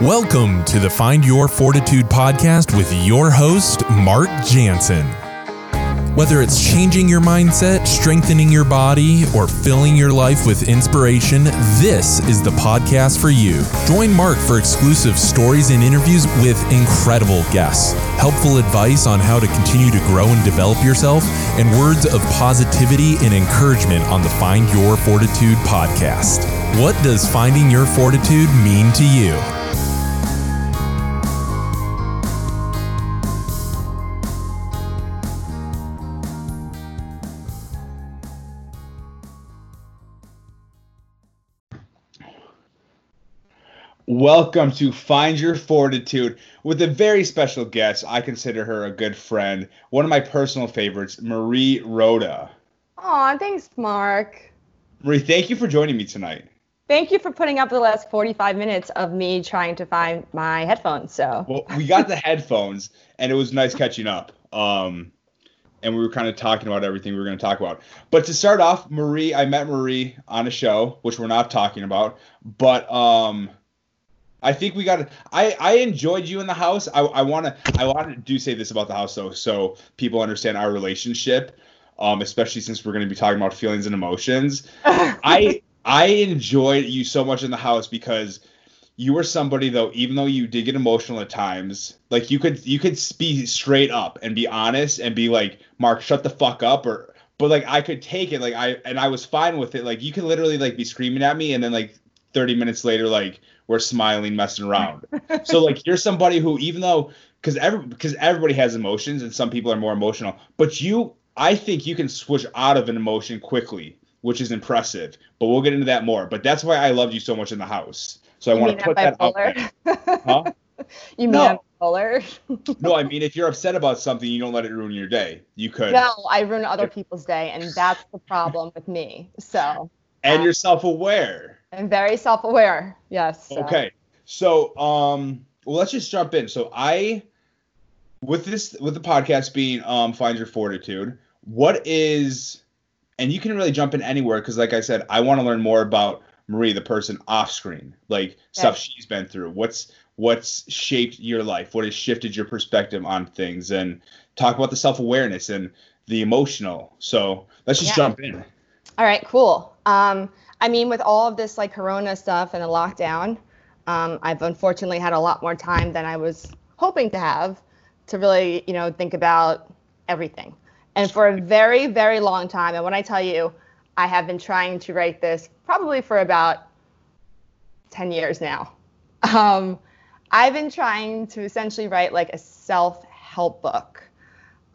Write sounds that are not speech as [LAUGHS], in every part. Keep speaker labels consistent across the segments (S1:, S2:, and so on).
S1: Welcome to the Find Your Fortitude podcast with your host, Mark Jansen. Whether it's changing your mindset, strengthening your body, or filling your life with inspiration, this is the podcast for you. Join Mark for exclusive stories and interviews with incredible guests, helpful advice on how to continue to grow and develop yourself, and words of positivity and encouragement on the Find Your Fortitude podcast. What does finding your fortitude mean to you?
S2: Welcome to Find Your Fortitude with a very special guest. I consider her a good friend, one of my personal favorites, Marie Roda.
S3: Aw, thanks, Mark.
S2: Marie, thank you for joining me tonight.
S3: Thank you for putting up the last 45 minutes of me trying to find my headphones. So,
S2: well, we got the headphones, and it was nice catching up. Um, and we were kind of talking about everything we were going to talk about. But to start off, Marie, I met Marie on a show, which we're not talking about, but um I think we got to. I I enjoyed you in the house. I I want to. I want to do say this about the house though, so people understand our relationship. Um, especially since we're going to be talking about feelings and emotions. [LAUGHS] I I enjoyed you so much in the house because you were somebody though, even though you did get emotional at times, like you could you could be straight up and be honest and be like, Mark, shut the fuck up, or but like I could take it like I and I was fine with it. Like you could literally like be screaming at me and then like 30 minutes later like we're smiling, messing around. [LAUGHS] so like you're somebody who even though because every because everybody has emotions and some people are more emotional, but you I think you can switch out of an emotion quickly, which is impressive. But we'll get into that more. But that's why I loved you so much in the house. So I want to put that out there.
S3: Huh? [LAUGHS] You mean no. bipolar? [LAUGHS]
S2: no, I mean if you're upset about something, you don't let it ruin your day. You could.
S3: No, I ruin other people's day, and that's the problem with me. So.
S2: And um, you're self-aware.
S3: I'm very self-aware. Yes.
S2: So. Okay. So, um, well, let's just jump in. So, I, with this, with the podcast being um, find your fortitude. What is, and you can really jump in anywhere because, like I said, I want to learn more about Marie, the person off screen, like stuff she's been through. What's what's shaped your life? What has shifted your perspective on things? And talk about the self awareness and the emotional. So let's just yeah. jump in.
S3: All right, cool. Um, I mean, with all of this like Corona stuff and the lockdown, um, I've unfortunately had a lot more time than I was hoping to have to really, you know, think about everything. And for a very, very long time, and when I tell you, I have been trying to write this probably for about 10 years now. [LAUGHS] Um, I've been trying to essentially write like a self help book.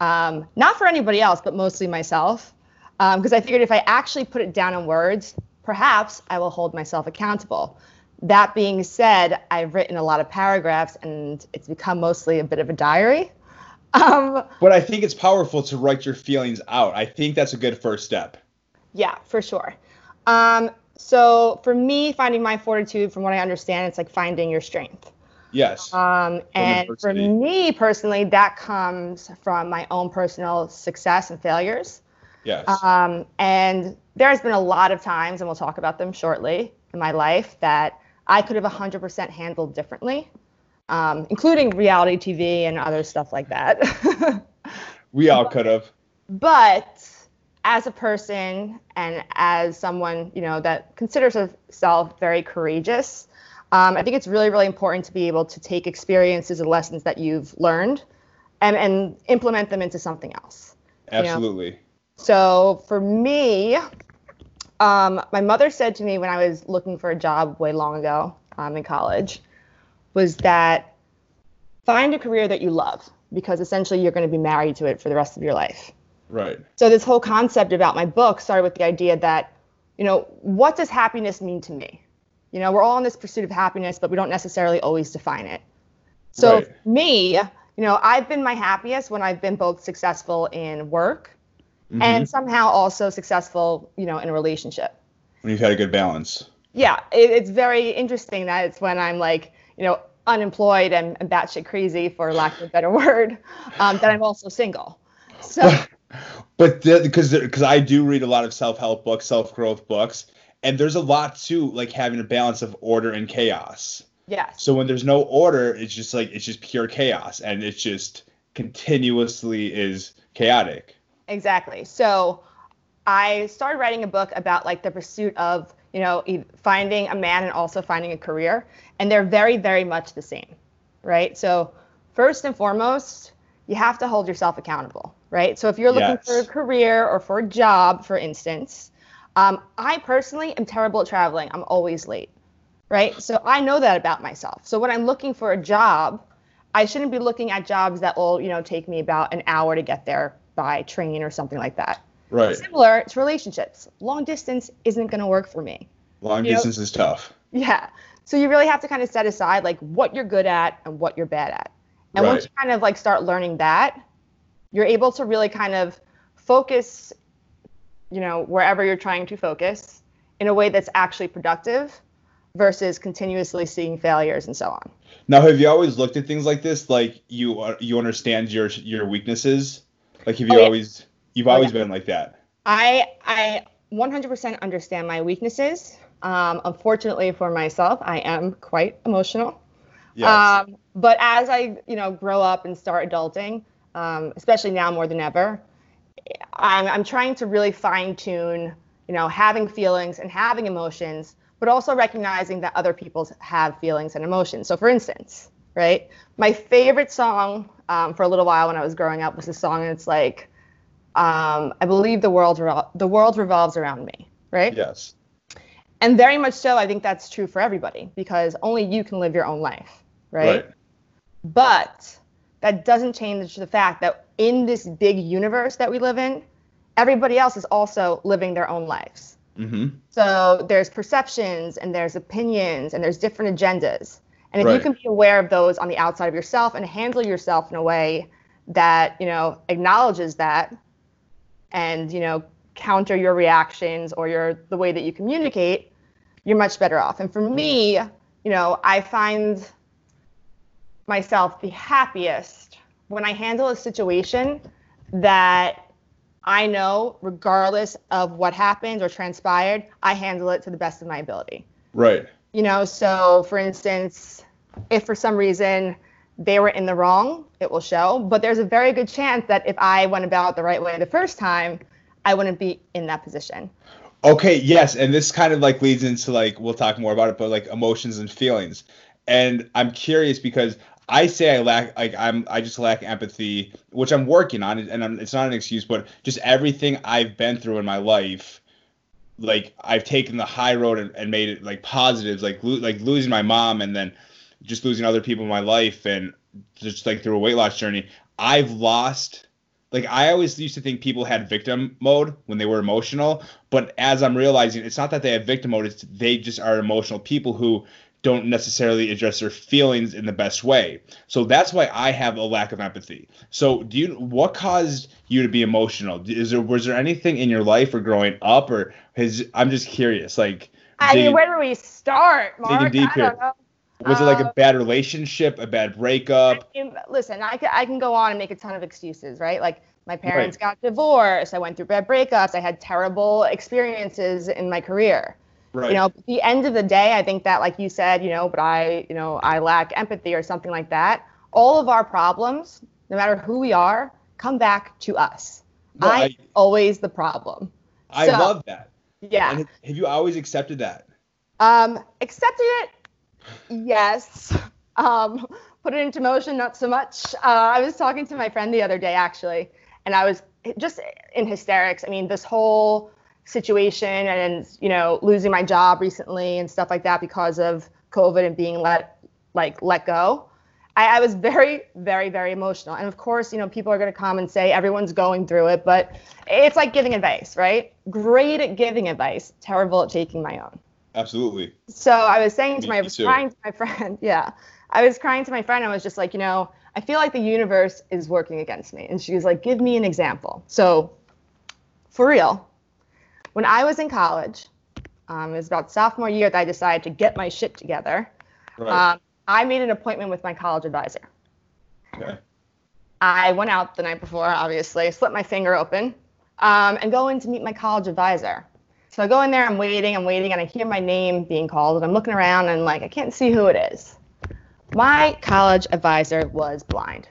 S3: Um, not for anybody else, but mostly myself. Because um, I figured if I actually put it down in words, perhaps I will hold myself accountable. That being said, I've written a lot of paragraphs and it's become mostly a bit of a diary. [LAUGHS]
S2: Um, but I think it's powerful to write your feelings out. I think that's a good first step.
S3: Yeah, for sure. Um, so for me, finding my fortitude, from what I understand, it's like finding your strength.
S2: Yes.
S3: Um, and for me personally, that comes from my own personal success and failures.
S2: Yes.
S3: Um, and there's been a lot of times, and we'll talk about them shortly in my life, that I could have 100% handled differently, um, including reality TV and other stuff like that. [LAUGHS]
S2: we all could have.
S3: But as a person and as someone, you know, that considers herself very courageous, um, I think it's really, really important to be able to take experiences and lessons that you've learned and, and implement them into something else.
S2: Absolutely. You know?
S3: So for me, um, my mother said to me when I was looking for a job way long ago um, in college, was that find a career that you love because essentially you're going to be married to it for the rest of your life.
S2: Right.
S3: So this whole concept about my book started with the idea that, you know, what does happiness mean to me? You know, we're all in this pursuit of happiness, but we don't necessarily always define it. So right. me, you know, I've been my happiest when I've been both successful in work mm-hmm. and somehow also successful, you know, in a relationship.
S2: When you've had a good balance.
S3: Yeah, it, it's very interesting that it's when I'm like, you know, unemployed and, and batshit crazy, for lack of a better [LAUGHS] word, um, that I'm also single. So. [LAUGHS]
S2: but because because I do read a lot of self help books, self growth books, and there's a lot to like having a balance of order and chaos.
S3: Yes.
S2: So when there's no order, it's just like it's just pure chaos, and it's just continuously is chaotic.
S3: Exactly. So I started writing a book about like the pursuit of, you know, finding a man and also finding a career. And they're very, very much the same, right? So, first and foremost, you have to hold yourself accountable, right? So, if you're looking for a career or for a job, for instance, um, I personally am terrible at traveling. I'm always late, right? So, I know that about myself. So, when I'm looking for a job, I shouldn't be looking at jobs that will, you know, take me about an hour to get there by train or something like that.
S2: Right.
S3: Similar it's relationships. Long distance isn't going to work for me.
S2: Long
S3: You know-
S2: distance is tough.
S3: Yeah. So you really have to kind of set aside like what you're good at and what you're bad at. And once you kind of like start learning that, you're able to really kind of focus, you know, wherever you're trying to focus in a way that's actually productive versus continuously seeing failures and so on.
S2: Now, have you always looked at things like this? Like you uh, you understand your your weaknesses? Like have you
S3: Oh, yeah.
S2: always you've
S3: Oh,
S2: always
S3: yeah.
S2: been like that?
S3: I I 100% understand my weaknesses. Um, unfortunately for myself, I am quite emotional.
S2: Yes.
S3: Um, but as I, you know, grow up and start adulting, um, especially now more than ever, I'm, I'm trying to really fine tune, you know, having feelings and having emotions, but also recognizing that other people have feelings and emotions. So, for instance, right, my favorite song um, for a little while when I was growing up was a song, and it's like, um, I believe the world revol- the world revolves around me, right?
S2: yes.
S3: And very much so, I think that's true for everybody because only you can live your own life, right? But that doesn't change the fact that in this big universe that we live in, everybody else is also living their own lives.
S2: Mm-hmm.
S3: So there's perceptions and there's opinions and there's different agendas. And if you can be aware of those on the outside of yourself and handle yourself in a way that, you know, acknowledges that and, you know, counter your reactions or your the way that you communicate, you're much better off. And for me, you know, I find myself the happiest when I handle a situation that I know, regardless of what happened or transpired, I handle it to the best of my ability.
S2: Right.
S3: You know, so for instance, if for some reason they were in the wrong, it will show. But there's a very good chance that if I went about the right way the first time, I wouldn't be in that position.
S2: Okay, yes, and this kind of like leads into like we'll talk more about it, but like emotions and feelings. And I'm curious because I say I lack like I'm I just lack empathy, which I'm working on, and I'm, it's not an excuse, but just everything I've been through in my life, like I've taken the high road and, and made it like positives, like lo- like losing my mom and then just losing other people in my life and just like through a weight loss journey. I've lost like I always used to think people had victim mode when they were emotional, but as I'm realizing, it's not that they have victim mode; it's they just are emotional people who don't necessarily address their feelings in the best way. So that's why I have a lack of empathy. So do you? What caused you to be emotional? Is there was there anything in your life or growing up, or has I'm just curious, like.
S3: I
S2: digging-
S3: mean, where do we start, Mark?
S2: deep
S3: I
S2: here. was it like a
S3: Uh,
S2: bad relationship, a bad breakup?
S3: I mean, listen, I can, I can go on and make a ton of excuses, right? Like my parents got divorced, I went through bad breakups, I had terrible experiences in my career.
S2: Right.
S3: You know, at the end of the day, I think that, like you said, you know, but I, you know, I lack empathy or something like that. All of our problems, no matter who we are, come back to us.
S2: No,
S3: I'm
S2: I-
S3: always the problem.
S2: I
S3: so-
S2: love that.
S3: Yeah.
S2: And have you always accepted that?
S3: Um, accepted it, yes. Um, put it into motion, not so much. Uh, I was talking to my friend the other day, actually, and I was just in hysterics. I mean, this whole situation and you know losing my job recently and stuff like that because of COVID and being let like let go. I, I was very, very, very emotional. And of course, you know, people are going to come and say everyone's going through it, but it's like giving advice, right? Great at giving advice, terrible at taking my own.
S2: Absolutely.
S3: So I was saying to
S2: Me
S3: my, I was
S2: too.
S3: crying to my friend. [LAUGHS] Yeah, I was crying to my friend. I was just like, you know, I feel like the universe is working against me. And she was like, give me an example. So, for real, when I was in college, um, it was about sophomore year that I decided to get my shit together.
S2: Right.
S3: Um, I made an appointment with my college advisor.
S2: okay.
S3: I went out the night before, obviously, slipped my finger open, um, and go in to meet my college advisor. So I go in there, I'm waiting, I'm waiting, and I hear my name being called, and I'm looking around and like I can't see who it is. My college advisor was blind.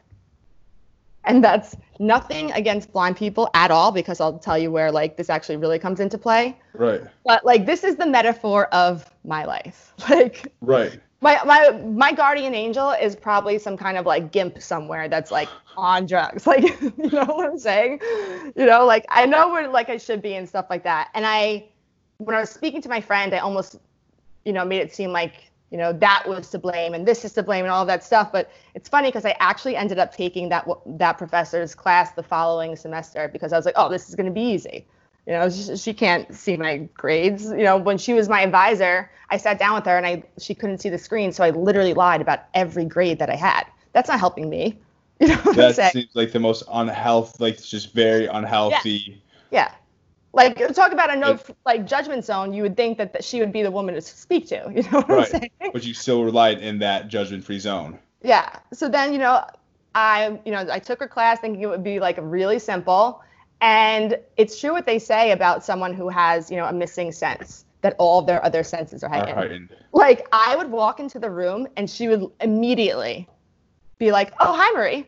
S3: And that's nothing against blind people at all, because I'll tell you where like this actually really comes into play.
S2: Right.
S3: But like this is the metaphor of my life. [LAUGHS] Like
S2: Right.
S3: my my my guardian angel is probably some kind of like gimp somewhere that's like [SIGHS] on drugs [LAUGHS] like you know what i'm saying you know like i know where like i should be and stuff like that and i when i was speaking to my friend i almost you know made it seem like you know that was to blame and this is to blame and all that stuff. But it's funny because i actually ended up taking that that professor's class the following semester because i was like oh this is going to be easy. You know she, she can't see my grades. You know when she was my advisor i sat down with her and i she couldn't see the screen so i literally lied about every grade that i had. That's not helping me. [LAUGHS] You know
S2: That seems like the most unhealthy, like just very unhealthy.
S3: yeah like talk about a no like judgment zone you would think that, that she would be the woman to speak to [LAUGHS] you know what i'm saying
S2: But you still relied in that judgment-free zone.
S3: yeah so then you know i you know i took her class thinking it would be like really simple and it's true what they say about someone who has you know a missing sense that all of their other senses are
S2: Are
S3: heightened
S2: heightened.
S3: like i would walk into the room and she would immediately be like oh hi marie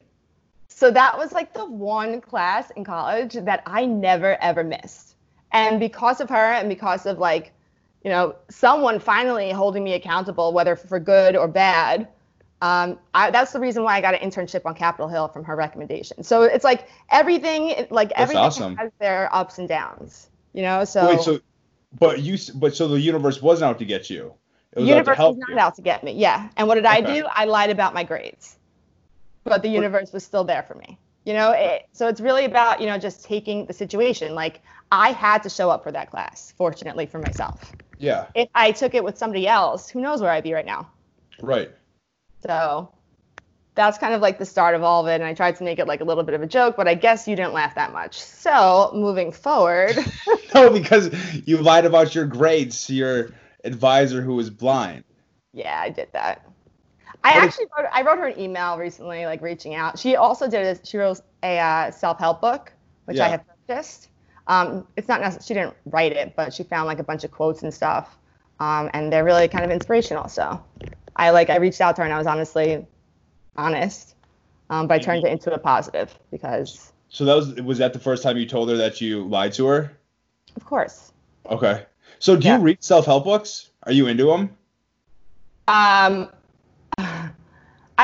S3: so that was like the one class in college that i never ever missed and because of her and because of like you know someone finally holding me accountable whether for good or bad um, I, that's the reason why I got an internship on Capitol Hill from her recommendation. So it's like everything, like
S2: That's
S3: everything
S2: awesome.
S3: has their ups and downs, you know. So,
S2: Wait, so, but you, but so the universe wasn't out to get you. It
S3: the
S2: was out to
S3: universe
S2: help
S3: was not
S2: you.
S3: out to get me. Yeah. And what did I do? I lied about my grades, but the universe was still there for me. You know, it, so it's really about you know just taking the situation. Like I had to show up for that class, fortunately for myself.
S2: Yeah.
S3: If I took it with somebody else, who knows where I'd be right now.
S2: Right.
S3: So that's kind of like the start of all of it. And I tried to make it like a little bit of a joke, but I guess you didn't laugh that much. So moving forward, [LAUGHS]
S2: No, because you lied about your grades to your advisor who was blind.
S3: yeah, I did that. I
S2: What is-
S3: actually wrote, I wrote her an email recently, like reaching out. She also did a, she wrote a uh, self-help book, which I have purchased. Um, it's not necessarily, she didn't write it, but she found like a bunch of quotes and stuff. Um, and they're really kind of inspirational. So I like, I reached out to her and I was honestly honest. Um, but I turned it into a positive because
S2: So that was was that the first time you told her that you lied to her?
S3: Of course.
S2: Okay. So do
S3: Yeah.
S2: you read self-help books? Are you into them?
S3: Um,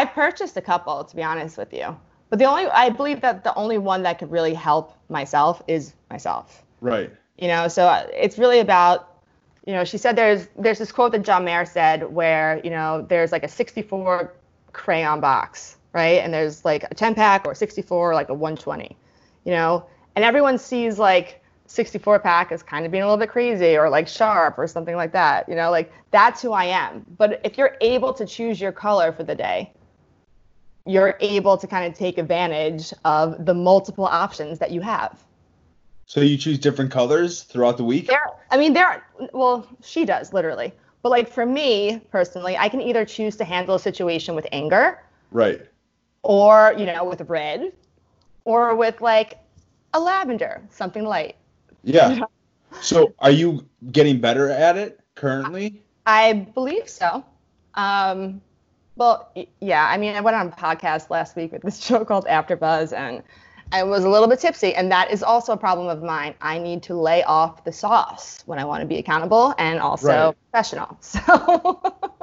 S3: I purchased a couple, to be honest with you. But the only, I believe that the only one that could really help myself is myself.
S2: Right.
S3: You know, so uh, it's really about, you know, she said there's there's this quote that John Mayer said where you know there's like a 64 crayon box, right? And there's like a 10 pack or 64 or like a 120, you know, and everyone sees like 64 pack as kind of being a little bit crazy or like sharp or something like that, you know, like that's who I am. But if you're able to choose your color for the day, you're able to kind of take advantage of the multiple options that you have.
S2: So you choose different colors throughout the week?
S3: There, I mean, there. Are, well, she does literally, but like for me personally, I can either choose to handle a situation with anger,
S2: Right.
S3: or you know, with red, or with like a lavender, something light.
S2: Yeah. [LAUGHS] So are you getting better at it currently?
S3: I believe so. Um, well, yeah. I mean, I went on a podcast last week with this [LAUGHS] show called AfterBuzz, and I was a little bit tipsy, and that is also a problem of mine. I need to lay off the sauce when I want to be accountable and also
S2: Right.
S3: professional. [LAUGHS] So,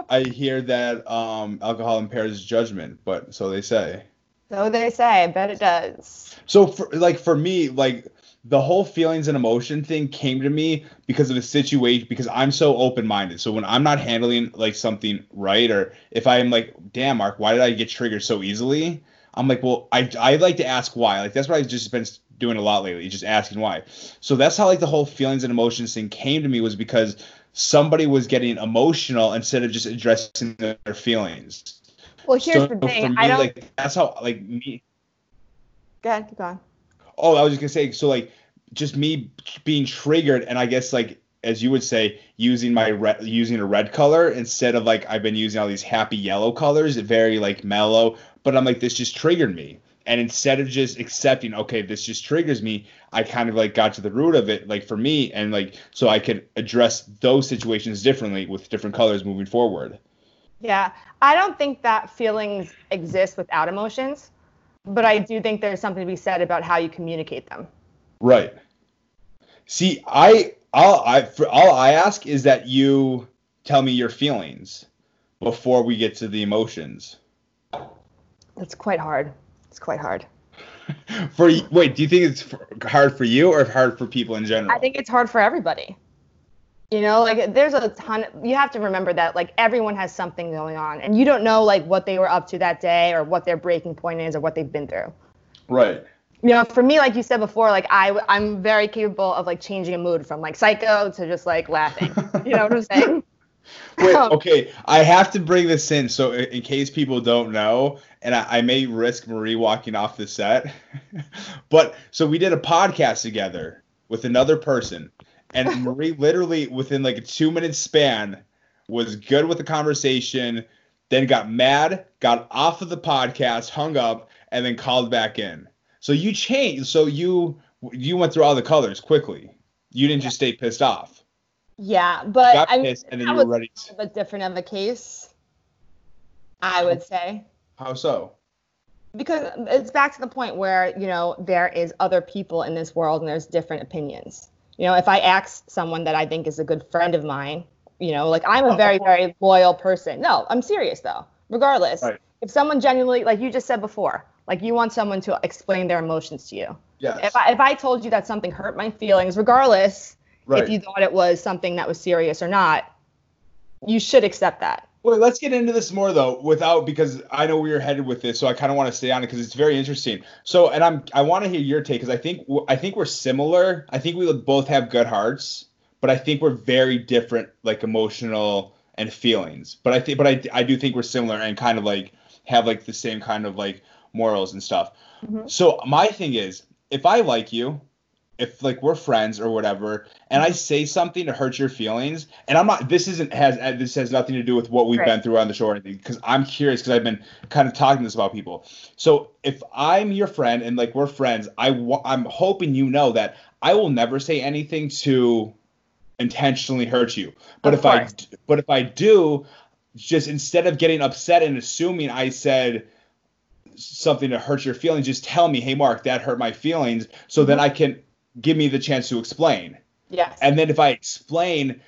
S2: I hear that um, alcohol impairs judgment, but so they say.
S3: so they say. I bet it does.
S2: So for like for me, like the whole feelings and emotion thing came to me because of the situation because I'm so open-minded. So when I'm not handling like something right or if I'm like, damn Mark, why did I get triggered so easily? I'm like, well, I I like to ask why. Like that's what I've just been doing a lot lately, just asking why. So that's how like the whole feelings and emotions thing came to me was because somebody was getting emotional instead of just addressing their feelings.
S3: Well, here's
S2: so
S3: the
S2: for
S3: thing.
S2: me,
S3: I don't.
S2: like that's how like me
S3: Go ahead, keep going.
S2: Oh, I was just gonna say, so like, just me being triggered, and I guess like as you would say, using my red, using a red color instead of like I've been using all these happy yellow colors, very like mellow. But I'm like, this just triggered me, and instead of just accepting, okay, this just triggers me, I kind of like got to the root of it, like for me, and like so I could address those situations differently with different colors moving forward.
S3: Yeah, I don't think that feelings exist without emotions, but I do think there's something to be said about how you communicate them.
S2: Right. See, I all I for, all I ask is that you tell me your feelings before we get to the emotions.
S3: That's quite hard. It's quite hard. [LAUGHS]
S2: for wait, do you think it's hard for you or hard for people in general?
S3: I think it's hard for everybody. You know, like there's a ton. You have to remember that like everyone has something going on, and you don't know like what they were up to that day or what their breaking point is or what they've been through.
S2: Right.
S3: You know, for me, like you said before, like I I'm very capable of like changing a mood from like psycho to just like laughing. [LAUGHS] you know what I'm saying?
S2: Wait, um, okay, I have to bring this in so in case people don't know, and I, I may risk Marie walking off the set, [LAUGHS] but so we did a podcast together with another person, and [LAUGHS] Marie literally within like a two minute span was good with the conversation, then got mad, got off of the podcast, hung up, and then called back in. So you changed. So you you went through all the colors quickly. You didn't just stay pissed off.
S3: Yeah, but
S2: got
S3: I
S2: pissed and then you were ready.
S3: a bit different of a case. I would say.
S2: How so?
S3: because it's back to the point where you know there is other people in this world and there's different opinions you know if i ask someone that i think is a good friend of mine you know like i'm a oh, very very loyal person no i'm serious though regardless
S2: Right.
S3: if someone genuinely like you just said before like you want someone to explain their emotions to you
S2: Yes.
S3: if I, if I told you that something hurt my feelings regardless
S2: right.
S3: if you thought it was something that was serious or not you should accept that
S2: Well, let's get into this more though, without because I know where you're headed with this, so I kind of want to stay on it because it's very interesting. So, and I'm I want to hear your take because I think I think we're similar. I think we would both have good hearts, but I think we're very different, like emotional and feelings. But I think, but I I do think we're similar and kind of like have like the same kind of like morals and stuff.
S3: Mhm.
S2: So my thing is, if I like you, if like we're friends or whatever, and I say something to hurt your feelings, and I'm not, this isn't has this has nothing to do with what we've
S3: Right.
S2: been through on the show or anything, because I'm curious because I've been kind of talking this about people. So if I'm your friend and like we're friends, I wa- I'm hoping you know that I will never say anything to intentionally hurt you. But
S3: Of
S2: if I
S3: course.
S2: d- but if I do, just instead of getting upset and assuming I said something to hurt your feelings, just tell me, hey Mark, that hurt my feelings, so then mm-hmm. I can give me the chance to explain.
S3: yes
S2: And then if I explain,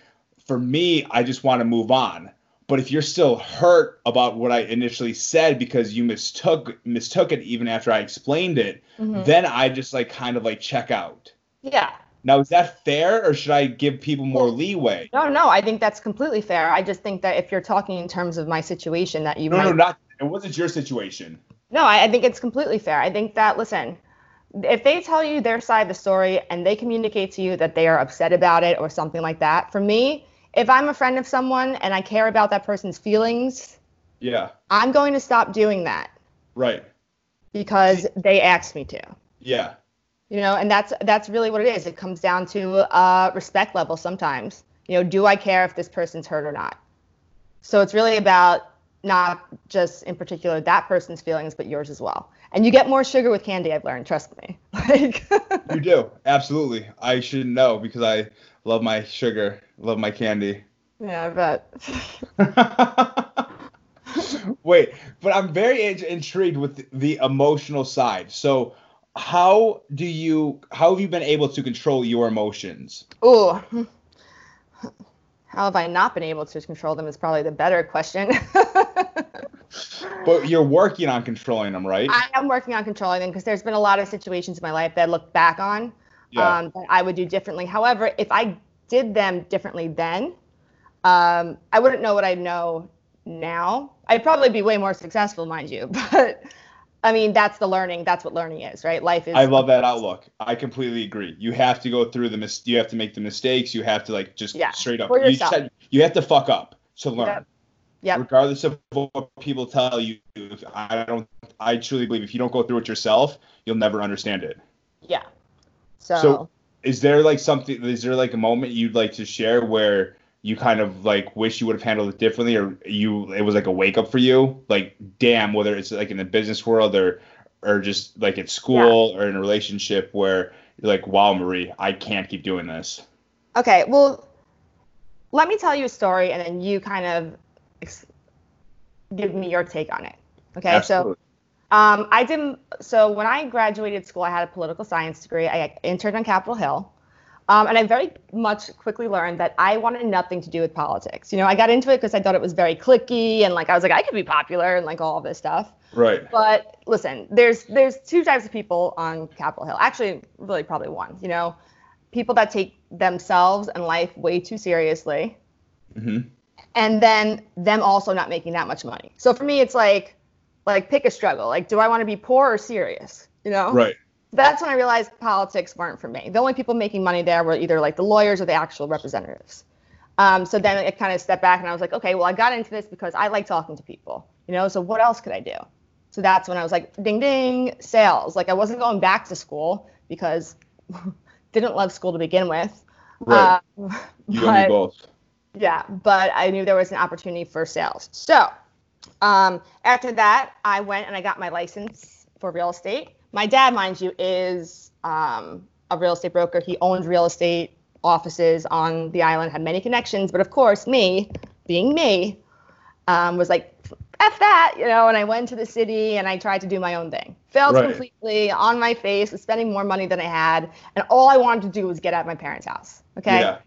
S2: for me, I just want to move on. But if you're still hurt about what I initially said because you mistook mistook it even after I explained it,
S3: Mhm.
S2: then I just like kind of like check out.
S3: yeah
S2: Now is that fair or should I give people more leeway?
S3: No, no, I think that's completely fair. I just think that if you're talking in terms of my situation, that you
S2: No,
S3: might.
S2: no, not it wasn't your situation.
S3: No, I, I think it's completely fair. I think that listen, if they tell you their side of the story and they communicate to you that they are upset about it or something like that, for me, if I'm a friend of someone and I care about that person's feelings,
S2: Yeah.
S3: I'm going to stop doing that
S2: Right.
S3: because they asked me to.
S2: Yeah.
S3: You know, and that's that's really what it is. It comes down to uh, respect level sometimes. You know, do I care if this person's hurt or not? So it's really about not just in particular that person's feelings, but yours as well. And you get more sugar with candy. I've learned. Trust me. [LAUGHS] Like,
S2: You do. Absolutely. I should know because I love my sugar, love my candy.
S3: yeah, I bet. [LAUGHS]
S2: Wait, but I'm very in- intrigued with the emotional side. So, how do you how have you been able to control your emotions?
S3: oh [LAUGHS] How have I not been able to control them is probably the better question.
S2: But you're working on controlling them, right?
S3: I am working on controlling them because there's been a lot of situations in my life that I look back on
S2: Yeah.
S3: um, that I would do differently. However, if I did them differently then, um, I wouldn't know what I know now. I'd probably be way more successful, mind you. [LAUGHS] But I mean, that's the learning. That's what learning is, right? Life is.
S2: I love that outlook. I completely agree. You have to go through the mis- you have to make the mistakes. You have to like just
S3: Yeah,
S2: straight up.
S3: for
S2: You said you have to fuck up to learn.
S3: Yep. Yep.
S2: Regardless of what people tell you, if I don't. I truly believe if you don't go through it yourself, you'll never understand it.
S3: Yeah. So,
S2: So- Is there like something? Is there like a moment you'd like to share where you kind of like wish you would have handled it differently, or you it was like a wake up for you? Like, damn, whether it's like in the business world or or just like at school or in a relationship where you're like, wow, Marie, I can't keep doing this.
S3: okay. Well, let me tell you a story, and then you kind of give me your take on it. Okay,
S2: Absolutely.
S3: so um, I didn't. So when I graduated school, I had a political science degree. I interned on Capitol Hill. Um, and I very much quickly learned that I wanted nothing to do with politics. You know, I got into it because I thought it was very clicky and like I was like I could be popular and like all of this stuff.
S2: Right.
S3: But listen, there's there's two types of people on Capitol Hill. Actually, really probably one. You know, people that take themselves and life way too seriously,
S2: hmm
S3: and then them also not making that much money. So for me, it's like like pick a struggle. Like, do I want to be poor or serious? You know.
S2: Right.
S3: That's when I realized politics weren't for me. The only people making money there were either like the lawyers or the actual representatives. Um, so then it kind of stepped back and I was like, okay, well, I got into this because I like talking to people, you know, so what else could I do? So that's when I was like, ding, ding, sales. Like I wasn't going back to school because [LAUGHS] didn't love school to begin with.
S2: Right.
S3: Um,
S2: You and
S3: but-
S2: me both.
S3: Yeah, but I knew there was an opportunity for sales. So um, after that, I went and I got my license for real estate. My dad, mind you, is um, a real estate broker. He owned real estate offices on the island, had many connections. But of course, me, being me, um, was like, F that, you know, and I went to the city and I tried to do my own thing. Failed
S2: Right.
S3: completely on my face, was spending more money than I had. And all I wanted to do was get out of my parents' house. Okay.
S2: Yeah.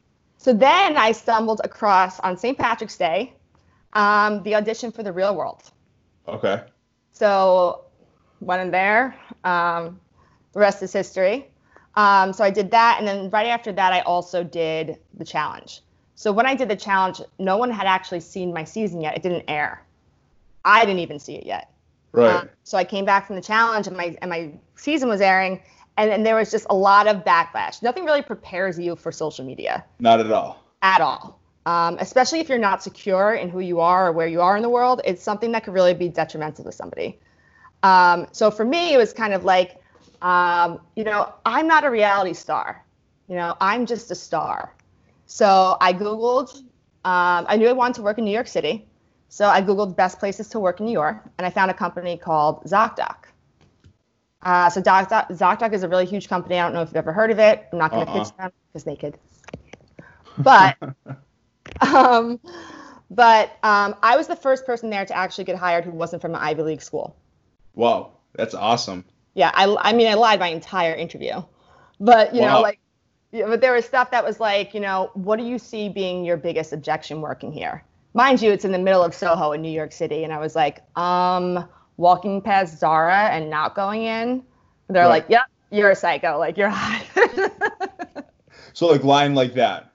S3: So then I stumbled across on St. Patrick's Day um, the audition for the Real World.
S2: Okay.
S3: So went in there. Um, the rest is history. Um, so I did that, and then right after that, I also did the challenge. So when I did the challenge, no one had actually seen my season yet. It didn't air. I didn't even see it yet.
S2: Right.
S3: Um, so I came back from the challenge, and my and my season was airing, and then there was just a lot of backlash. Nothing really prepares you for social media
S2: Not at all.
S3: at all. Um, especially if you're not secure in who you are or where you are in the world, it's something that could really be detrimental to somebody. Um, so for me, it was kind of like, um, you know, I'm not a reality star. You know, I'm just a star. So I Googled, um, I knew I wanted to work in New York City. So I Googled best places to work in New York, and I found a company called ZocDoc. Uh, so Doc, Doc, ZocDoc is a really huge company. I don't know if you've ever heard of it. I'm not going to
S2: Uh-uh.
S3: pitch them because naked. But [LAUGHS] um, but um, I was the first person there to actually get hired who wasn't from an Ivy League school.
S2: Wow. That's awesome.
S3: Yeah, I, I mean, I lied my entire interview, but you know, like, yeah, but there was stuff that was like, you know, what do you see being your biggest objection working here? Mind you, it's in the middle of Soho in New York City, and I was like, um, walking past Zara and not going in. They're
S2: Right.
S3: like, yep, you're a psycho, like you're hot. [LAUGHS]
S2: So like lying like that.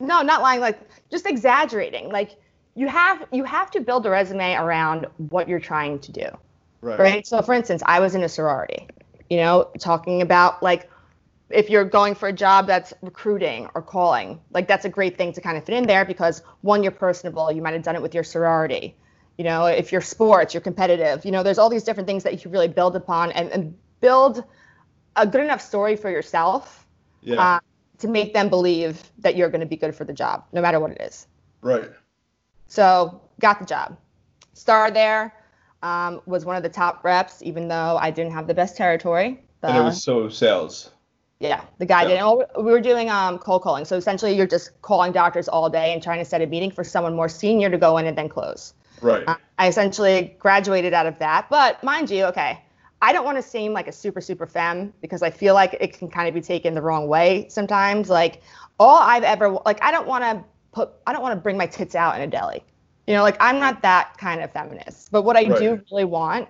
S3: no not lying like just exaggerating like you have you have to build a resume around what you're trying to do
S2: Right.
S3: right so for instance i was in a sorority you know talking about like if you're going for a job that's recruiting or calling like that's a great thing to kind of fit in there because one you're personable you might have done it with your sorority you know if you're sports you're competitive you know there's all these different things that you can really build upon and, and build a good enough story for yourself
S2: Yeah.
S3: uh, to make them believe that you're going to be good for the job, no matter what it is.
S2: right.
S3: So, got the job. star there, um, was one of the top reps, even though I didn't have the best territory.
S2: And it was so sales.
S3: yeah, the guy
S2: Yeah.
S3: did. Oh, we were doing um, cold calling. So essentially, you're just calling doctors all day and trying to set a meeting for someone more senior to go in and then close.
S2: Right.
S3: Uh, I essentially graduated out of that. But mind you, okay, I don't want to seem like a super, super femme because I feel like it can kind of be taken the wrong way sometimes. Like, all I've ever, like, I don't want to put, I don't want to bring my tits out in a deli. You know, like, I'm not that kind of feminist. But what I do really want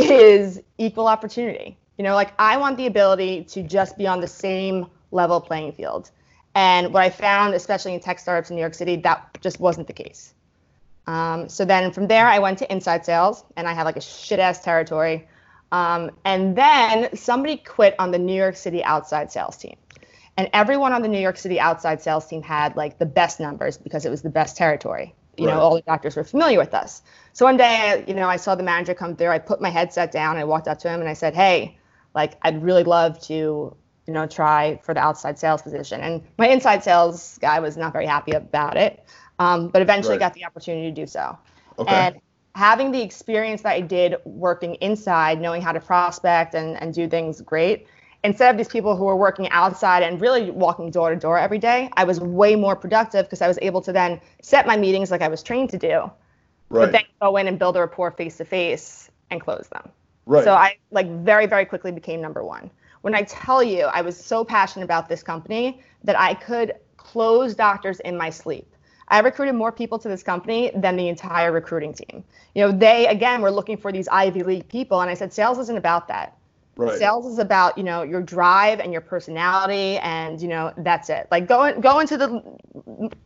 S3: is equal opportunity. You know, like, I want the ability to just be on the same level playing field. And what I found, especially in tech startups in New York City, that just wasn't the case. Um, so then from there, I went to inside sales, and I had like a shit ass territory. Um, and then somebody quit on the New York City outside sales team. And everyone on the New York City outside sales team had like the best numbers because it was the best territory. You
S2: Right.
S3: know, all the doctors were familiar with us. So one day, you know, I saw the manager come through. I put my headset down. I walked up to him and I said, "Hey, like I'd really love to, you know, try for the outside sales position." And my inside sales guy was not very happy about it, um, but eventually
S2: Right.
S3: got the opportunity to do so.
S2: Okay.
S3: And having the experience that I did working inside, knowing how to prospect and, and do things great, instead of these people who were working outside and really walking door to door every day, I was way more productive because I was able to then set my meetings like I was trained to do
S2: Right.
S3: but then go in and build a rapport face to face and close them.
S2: right.
S3: So I like very, very quickly became number one. When I tell you I was so passionate about this company that I could close doctors in my sleep. I recruited more people to this company than the entire recruiting team. You know, they again were looking for these Ivy League people, and I said sales isn't about that.
S2: right.
S3: Sales is about you know your drive and your personality, and you know that's it. Like go go into the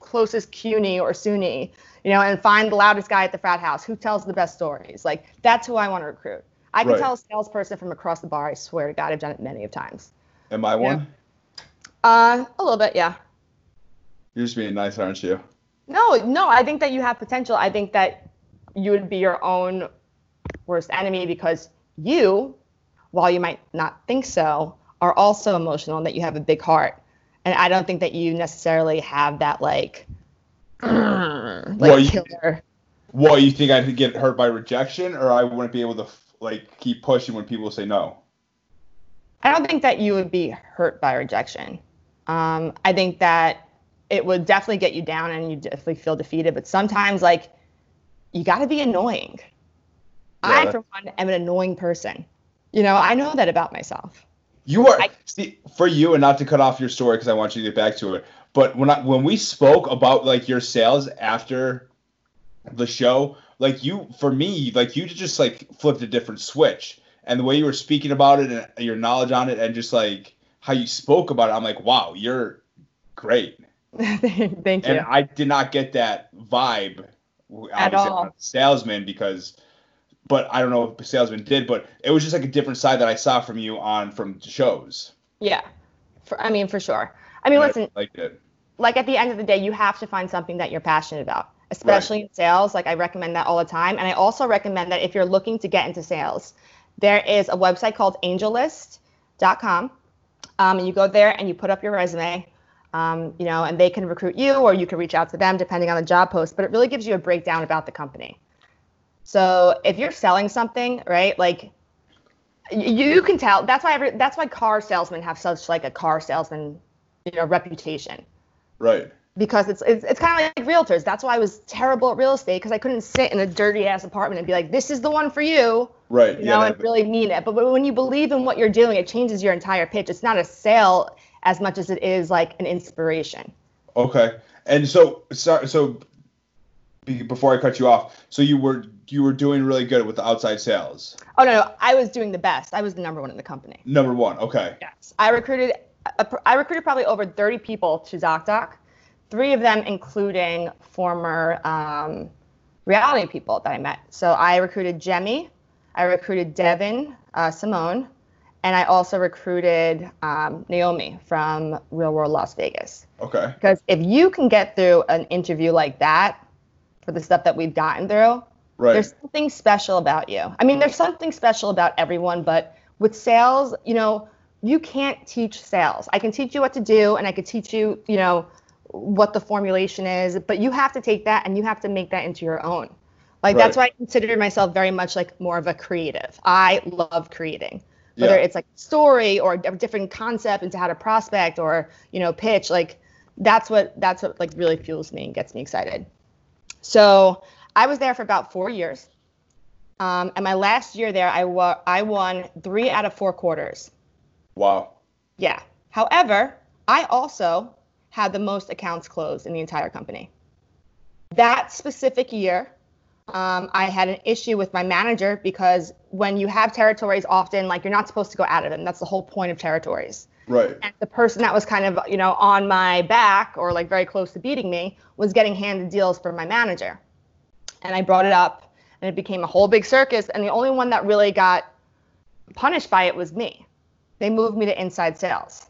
S3: closest CUNY or SUNY, you know, and find the loudest guy at the frat house who tells the best stories. Like that's who I want to recruit. I can
S2: Right.
S3: tell a salesperson from across the bar. I swear to God, I've done it many of times.
S2: Am I one?
S3: Uh, a little bit, yeah.
S2: You're just being nice, aren't you?
S3: No, no, I think that you have potential. I think that you would be your own worst enemy because you, while you might not think so, are also emotional and that you have a big heart. And I don't think that you necessarily have that like, [CLEARS THROAT] like
S2: Well, you-
S3: killer.
S2: What you think I'd get hurt by rejection, or I wouldn't be able to like keep pushing when people say no?
S3: I don't think that you would be hurt by rejection. Um, I think that it would definitely get you down and you definitely feel defeated. But sometimes, like, you got to be annoying. I, for one, am an annoying person. You know, I know that about myself.
S2: You are
S3: I-
S2: see for you, and not to cut off your story because I want you to get back to it. But when I when we spoke about like your sales after the show, like you for me, like you just like flipped a different switch, and the way you were speaking about it and your knowledge on it, and just like how you spoke about it, I'm like, wow, you're great. [LAUGHS]
S3: Thank you.
S2: And I did not get that vibe.
S3: At all.
S2: salesman because, but I don't know if salesman did, but it was just like a different side that I saw from you on from shows.
S3: yeah. For, I mean, for sure. I mean,
S2: And I
S3: listen,
S2: it.
S3: like at the end of the day, you have to find something that you're passionate about, especially in sales. Like I recommend that all the time. And I also recommend that if you're looking to get into sales, there is a website called angellist.com. Um, and you go there and you put up your resume, um, you know, and they can recruit you or you can reach out to them depending on the job post. But it really gives you a breakdown about the company. So if you're selling something, right, like y- you can tell. That's why every, that's why car salesmen have such like a car salesman, you know, reputation
S2: Right.
S3: because it's it's, it's kind of like realtors. That's why I was terrible at real estate because I couldn't sit in a dirty ass apartment and be like, "This is the one for you,"
S2: Right.
S3: you
S2: yeah.
S3: know, and really mean it. But when you believe in what you're doing, it changes your entire pitch. It's not a sale as much as it is like an inspiration.
S2: okay. And so, so, so before I cut you off, so you were you were doing really good with the outside sales.
S3: Oh no, no, I was doing the best. I was the number one in the company.
S2: Number one. Okay.
S3: Yes, I recruited. I recruited probably over 30 people to ZocDoc, three of them including former um, reality people that I met. So I recruited Jemmye, I recruited Devin, uh, Simone, and I also recruited um, Naomi from Real World Las Vegas.
S2: Okay.
S3: Because if you can get through an interview like that, for the stuff that we've gotten through,
S2: Right.
S3: there's something special about you. I mean, there's something special about everyone, but with sales, you know, you can't teach sales. I can teach you what to do and I could teach you, you know, what the formulation is, but you have to take that and you have to make that into your own. Like that's why I consider myself very much like more of a creative. I love creating. Whether
S2: Yeah.
S3: it's like story or a different concept into how to prospect or, you know, pitch, like that's what that's what like really fuels me and gets me excited. So I was there for about four years. Um, and my last year there, I, wa- I won three out of four quarters.
S2: wow.
S3: Yeah. However, I also had the most accounts closed in the entire company. That specific year, um, I had an issue with my manager because when you have territories, often like you're not supposed to go out of them. That's the whole point of territories.
S2: Right.
S3: and the person that was kind of you know on my back or like very close to beating me was getting handed deals from my manager. And i brought it up and it became a whole big circus and the only one that really got punished by it was me. They moved me to inside sales.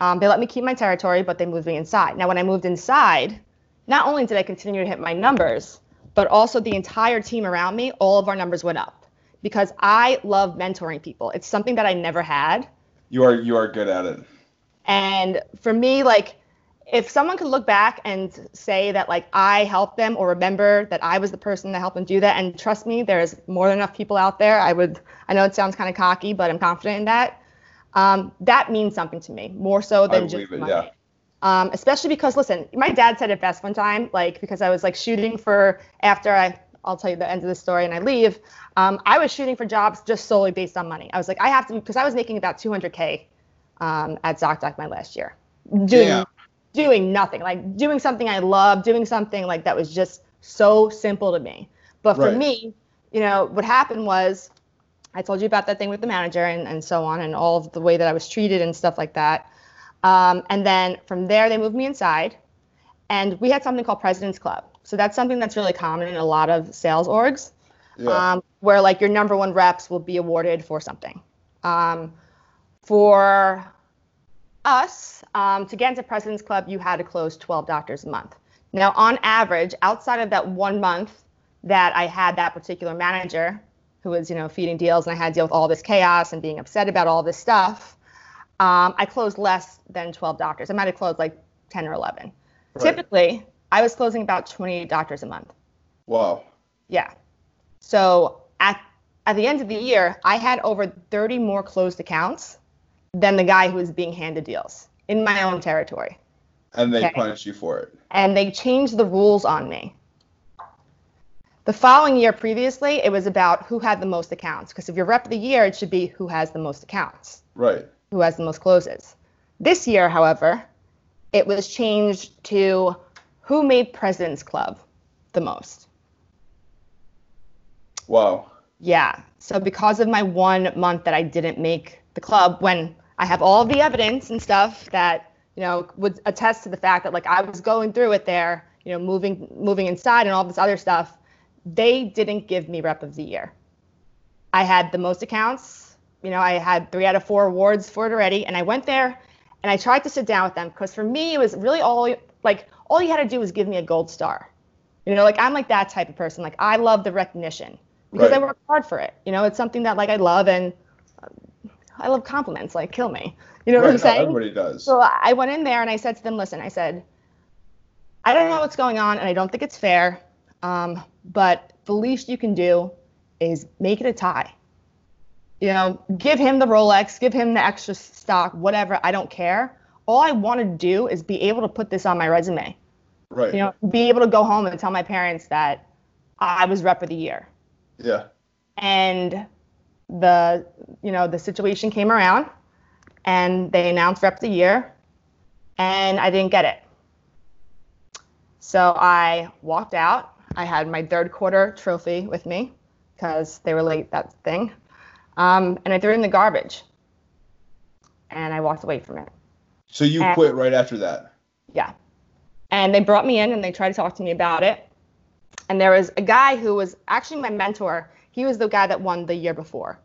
S3: Um, they let me keep my territory but they moved me inside. Now when i moved inside not only did i continue to hit my numbers but also the entire team around me all of our numbers went up because i love mentoring people it's something that i never had
S2: You are you are good at it.
S3: and for me, like, if someone could look back and say that, like, I helped them or remember that I was the person that helped them do that, and trust me, there's more than enough people out there. I would, I know it sounds kind of cocky, but I'm confident in that. Um, that means something to me more so than just
S2: it,
S3: money.
S2: yeah.
S3: Um, especially because, listen, my dad said it best one time, like, because I was like shooting for after I I'll tell you the end of the story and I leave. Um, I was shooting for jobs just solely based on money. I was like, I have to, because I was making about 200K um, at ZocDoc my last year. Doing,
S2: Yeah.
S3: doing nothing, like doing something I love, doing something like that was just so simple to me. But for
S2: Right.
S3: me, you know, what happened was I told you about that thing with the manager and, and so on and all of the way that I was treated and stuff like that. Um, and then from there, they moved me inside and we had something called President's Club. So that's something that's really common in a lot of sales orgs,
S2: Yeah.
S3: um, where like your number one reps will be awarded for something. Um, for us, um, to get into President's Club, you had to close 12 doctors a month. Now, on average, outside of that one month that I had that particular manager who was, you know, feeding deals and I had to deal with all this chaos and being upset about all this stuff, um, I closed less than 12 doctors. I might have closed like 10 or 11.
S2: Right.
S3: Typically, I was closing about 28 doctors a month.
S2: wow.
S3: Yeah. So at at the end of the year, I had over 30 more closed accounts than the guy who was being handed deals in my own territory.
S2: And they
S3: Okay.
S2: punished you for it.
S3: And they changed the rules on me. The following year previously, it was about who had the most accounts. Because if you're rep of the year, it should be who has the most accounts,
S2: Right.
S3: Who has the most closes. This year, however, it was changed to who made President's Club the most.
S2: Wow.
S3: Yeah. So because of my one month that I didn't make the club, when I have all the evidence and stuff that you know would attest to the fact that like I was going through it there, you know, moving moving inside and all this other stuff, they didn't give me rep of the year. I had the most accounts. You know, I had three out of four awards for it already, and I went there and I tried to sit down with them because for me it was really all like all you had to do was give me a gold star. You know, like I'm like that type of person. Like I love the recognition because I work hard for it. You know, it's something that like I love and uh, I love compliments. Like kill me. You know what I'm saying?
S2: everybody does.
S3: So I went in there and I said to them, listen, I said, I don't know what's going on and I don't think it's fair, um, but the least you can do is make it a tie. You know, give him the Rolex, give him the extra stock, whatever. I don't care. All I want to do is be able to put this on my resume.
S2: right.
S3: You know, be able to go home and tell my parents that I was rep of the year
S2: yeah.
S3: and the you know the situation came around and they announced rep of the year and i didn't get it so i walked out i had my third quarter trophy with me because they were late that thing um, and i threw it in the garbage and i walked away from it
S2: So you
S3: And-
S2: quit right after that.
S3: yeah. And they brought me in and they tried to talk to me about it. And there was a guy who was actually my mentor. He was the guy that won the year before.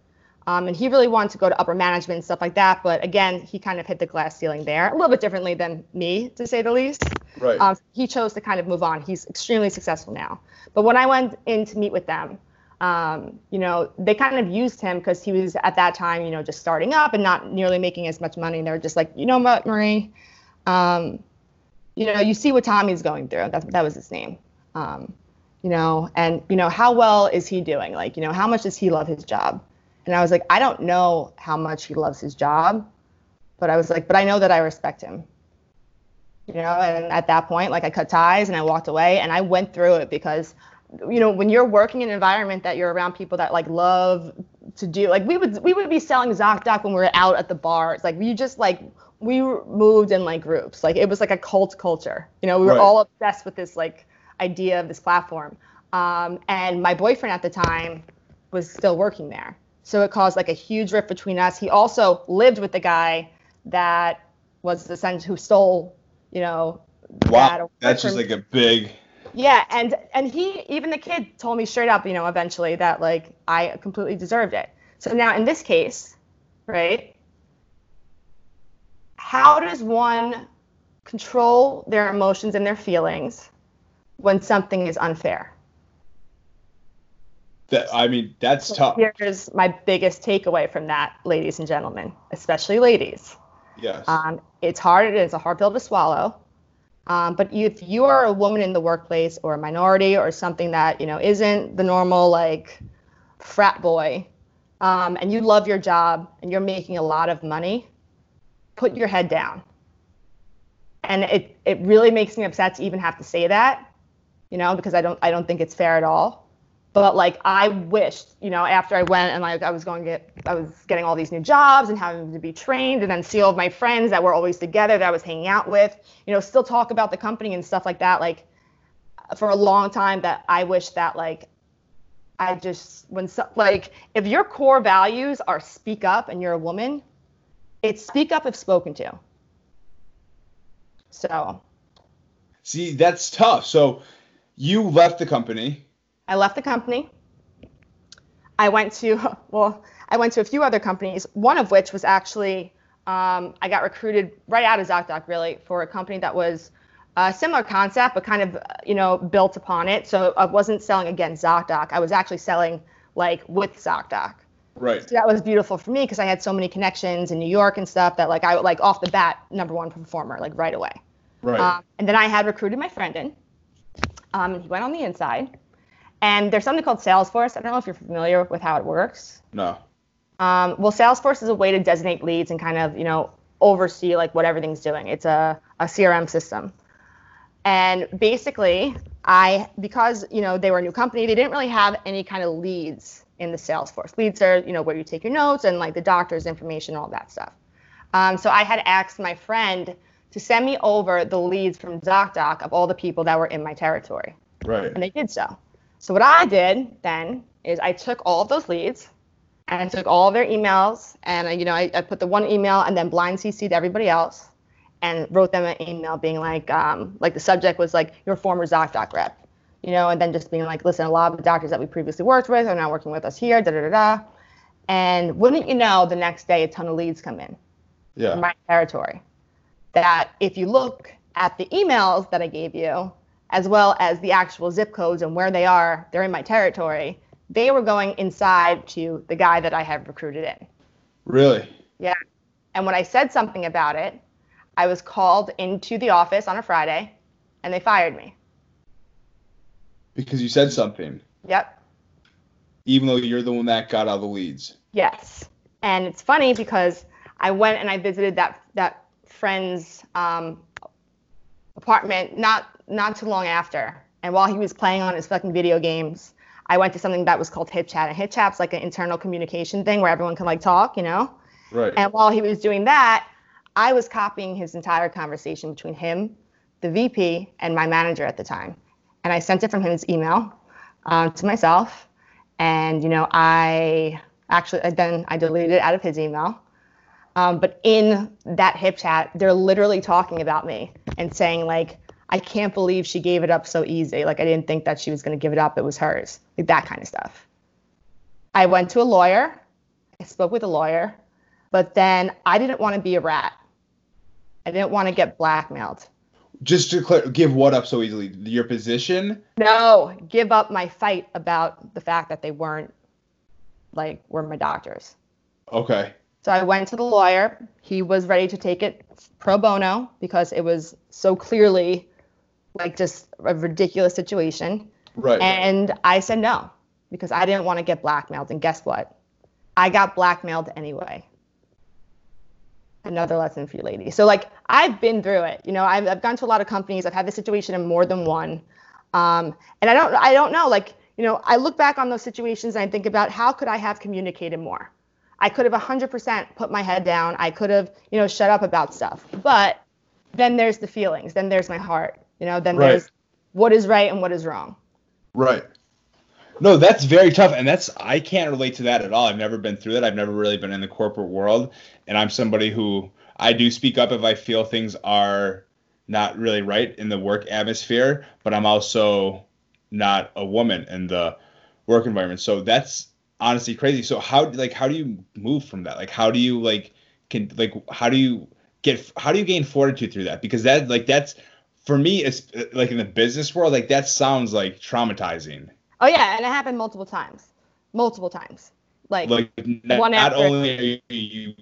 S3: Um, and he really wanted to go to upper management and stuff like that. But again, he kind of hit the glass ceiling there a little bit differently than me, to say the least.
S2: Right.
S3: Um, he chose to kind of move on. He's extremely successful now. But when I went in to meet with them, um, you know, they kind of used him because he was at that time, you know, just starting up and not nearly making as much money. And they were just like, you know what, Marie, um, you know, you see what Tommy's going through. That that was his name. Um, you know, and you know, how well is he doing? Like, you know, how much does he love his job? And I was like, I don't know how much he loves his job, but I was like, but I know that I respect him. You know, and at that point, like I cut ties and I walked away and I went through it because, you know, when you're working in an environment that you're around people that like love to do, like we would we would be selling ZocDoc when we were out at the bars. Like we just like we moved in like groups. Like it was like a cult culture. You know, we were
S2: Right.
S3: all obsessed with this like idea of this platform. Um, and my boyfriend at the time was still working there. So it caused like a huge rift between us. He also lived with the guy that was the son who stole, you know,
S2: wow. That's just like a big.
S3: Yeah, and and he even the kid told me straight up, you know, eventually that like I completely deserved it. So now in this case, right? How does one control their emotions and their feelings when something is unfair?
S2: That I mean, that's tough.
S3: Here's my biggest takeaway from that, ladies and gentlemen, especially ladies.
S2: Yes.
S3: Um, it's hard. It's a hard pill to swallow. Um, but if you are a woman in the workplace or a minority or something that you know isn't the normal like frat boy, um, and you love your job and you're making a lot of money, put your head down. And it it really makes me upset to even have to say that, you know, because I don't I don't think it's fair at all. But like I wished, you know, after I went and like I was going to get, I was getting all these new jobs and having to be trained, and then see all of my friends that were always together that I was hanging out with, you know, still talk about the company and stuff like that. Like for a long time, that I wish that like I just when so, like if your core values are speak up and you're a woman, it's speak up if spoken to. So
S2: See, that's tough. So you left the company.
S3: I left the company. I went to [LAUGHS] well, I went to a few other companies. One of which was actually um, I got recruited right out of ZocDoc really for a company that was a similar concept, but kind of you know built upon it. So I wasn't selling against ZocDoc. I was actually selling like with ZocDoc.
S2: Right.
S3: So that was beautiful for me because I had so many connections in New York and stuff that like I like off the bat number one performer like right away.
S2: Right.
S3: Um, and then I had recruited my friend in. Um, he went on the inside. And there's something called Salesforce. I don't know if you're familiar with how it works.
S2: no.
S3: Um, well, Salesforce is a way to designate leads and kind of, you know, oversee like what everything's doing. It's a, a CRM system. And basically, I because you know they were a new company, they didn't really have any kind of leads in the Salesforce. Leads are you know where you take your notes and like the doctor's information, all that stuff. Um, so I had asked my friend to send me over the leads from ZocDoc of all the people that were in my territory,
S2: Right.
S3: and they did so. So what I did then is I took all of those leads and I took all of their emails and I, you know I, I put the one email and then blind CC'd everybody else and wrote them an email being like um, like the subject was like your former ZocDoc rep, you know, and then just being like, listen, a lot of the doctors that we previously worked with are now working with us here, da da da da. And wouldn't you know, the next day a ton of leads come in
S2: Yeah.
S3: from my territory. That if you look at the emails that I gave you, as well as the actual zip codes and where they are, they're in my territory. They were going inside to the guy that I had recruited in.
S2: Really.
S3: Yeah. And when I said something about it, I was called into the office on a Friday and they fired me.
S2: Because you said something,
S3: Yep.
S2: even though you're the one that got all the leads.
S3: Yes. And it's funny because I went and I visited that that friend's um, apartment not not too long after. And while he was playing on his fucking video games, I went to something that was called HipChat. And HipChat's like an internal communication thing where everyone can like talk, you know?
S2: Right.
S3: And while he was doing that, I was copying his entire conversation between him, the VP, and my manager at the time. And I sent it from his email um, to myself. And, you know, I actually, then I deleted it out of his email. Um, but in that HipChat, they're literally talking about me and saying, like, I can't believe she gave it up so easy. Like, I didn't think that she was going to give it up. It was hers. Like, that kind of stuff. I went to a lawyer. I spoke with a lawyer. But then I didn't want to be a rat. I didn't want to get blackmailed.
S2: Just to clear, give what up so easily? Your position?
S3: No, give up my fight about the fact that they weren't like were my doctors.
S2: Okay.
S3: So I went to the lawyer. He was ready to take it pro bono because it was so clearly like just a ridiculous situation.
S2: Right.
S3: And I said no because I didn't want to get blackmailed. And guess what? I got blackmailed anyway. Another lesson for you ladies. So like I've been through it. You know, I've, I've gone to a lot of companies. I've had this situation in more than one. Um, and I don't I don't know. Like you know, I look back on those situations and I think about how could I have communicated more. I could have 100% put my head down. I could have you know shut up about stuff. But then there's the feelings. Then there's my heart. You know, then
S2: Right.
S3: there's what is right and what is wrong.
S2: Right. No, that's very tough, and that's I can't relate to that at all. I've never been through that. I've never really been in the corporate world, and I'm somebody who I do speak up if I feel things are not really right in the work atmosphere, but I'm also not a woman in the work environment. So that's honestly crazy. So how like how do you move from that? Like how do you like can like how do you get how do you gain fortitude through that? Because that like that's for me it's like in the business world like that sounds like traumatizing.
S3: Oh yeah, and it happened multiple times, multiple times, like,
S2: like not,
S3: One
S2: not
S3: after-
S2: only are you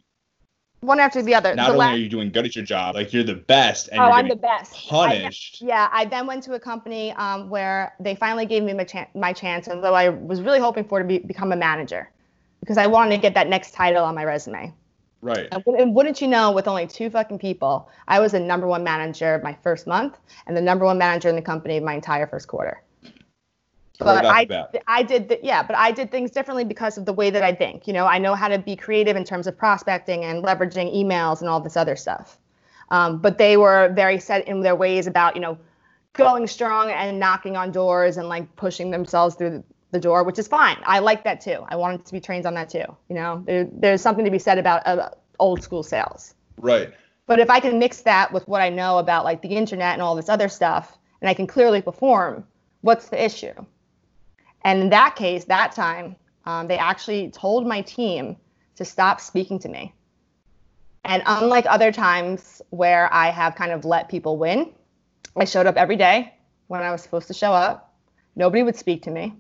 S3: one after the other.
S2: not
S3: the
S2: only
S3: la-
S2: are you doing good at your job, like you're the best, and
S3: oh,
S2: you're
S3: I'm the best. I-
S2: punished.
S3: yeah, I then went to a company um, where they finally gave me my, chan- my chance, and though I was really hoping for to be, become a manager, because I wanted to get that next title on my resume.
S2: Right.
S3: And, and wouldn't you know, with only two fucking people, I was the number one manager my first month, and the number one manager in the company my entire first quarter. But I, I did the, yeah but i did things differently because of the way that i think you know? I know how to be creative in terms of prospecting and leveraging emails and all this other stuff. Um, but they were very set in their ways about you know going strong and knocking on doors and like pushing themselves through the door which is fine. I like that too. I wanted to be trained on that too you know? There, there's something to be said about uh, old school sales.
S2: Right.
S3: But if i can mix that with what i know about like the internet and all this other stuff and i can clearly perform what's the issue and in that case, that time, um, they actually told my team to stop speaking to me. And unlike other times where I have kind of let people win, I showed up every day when I was supposed to show up. Nobody would speak to me.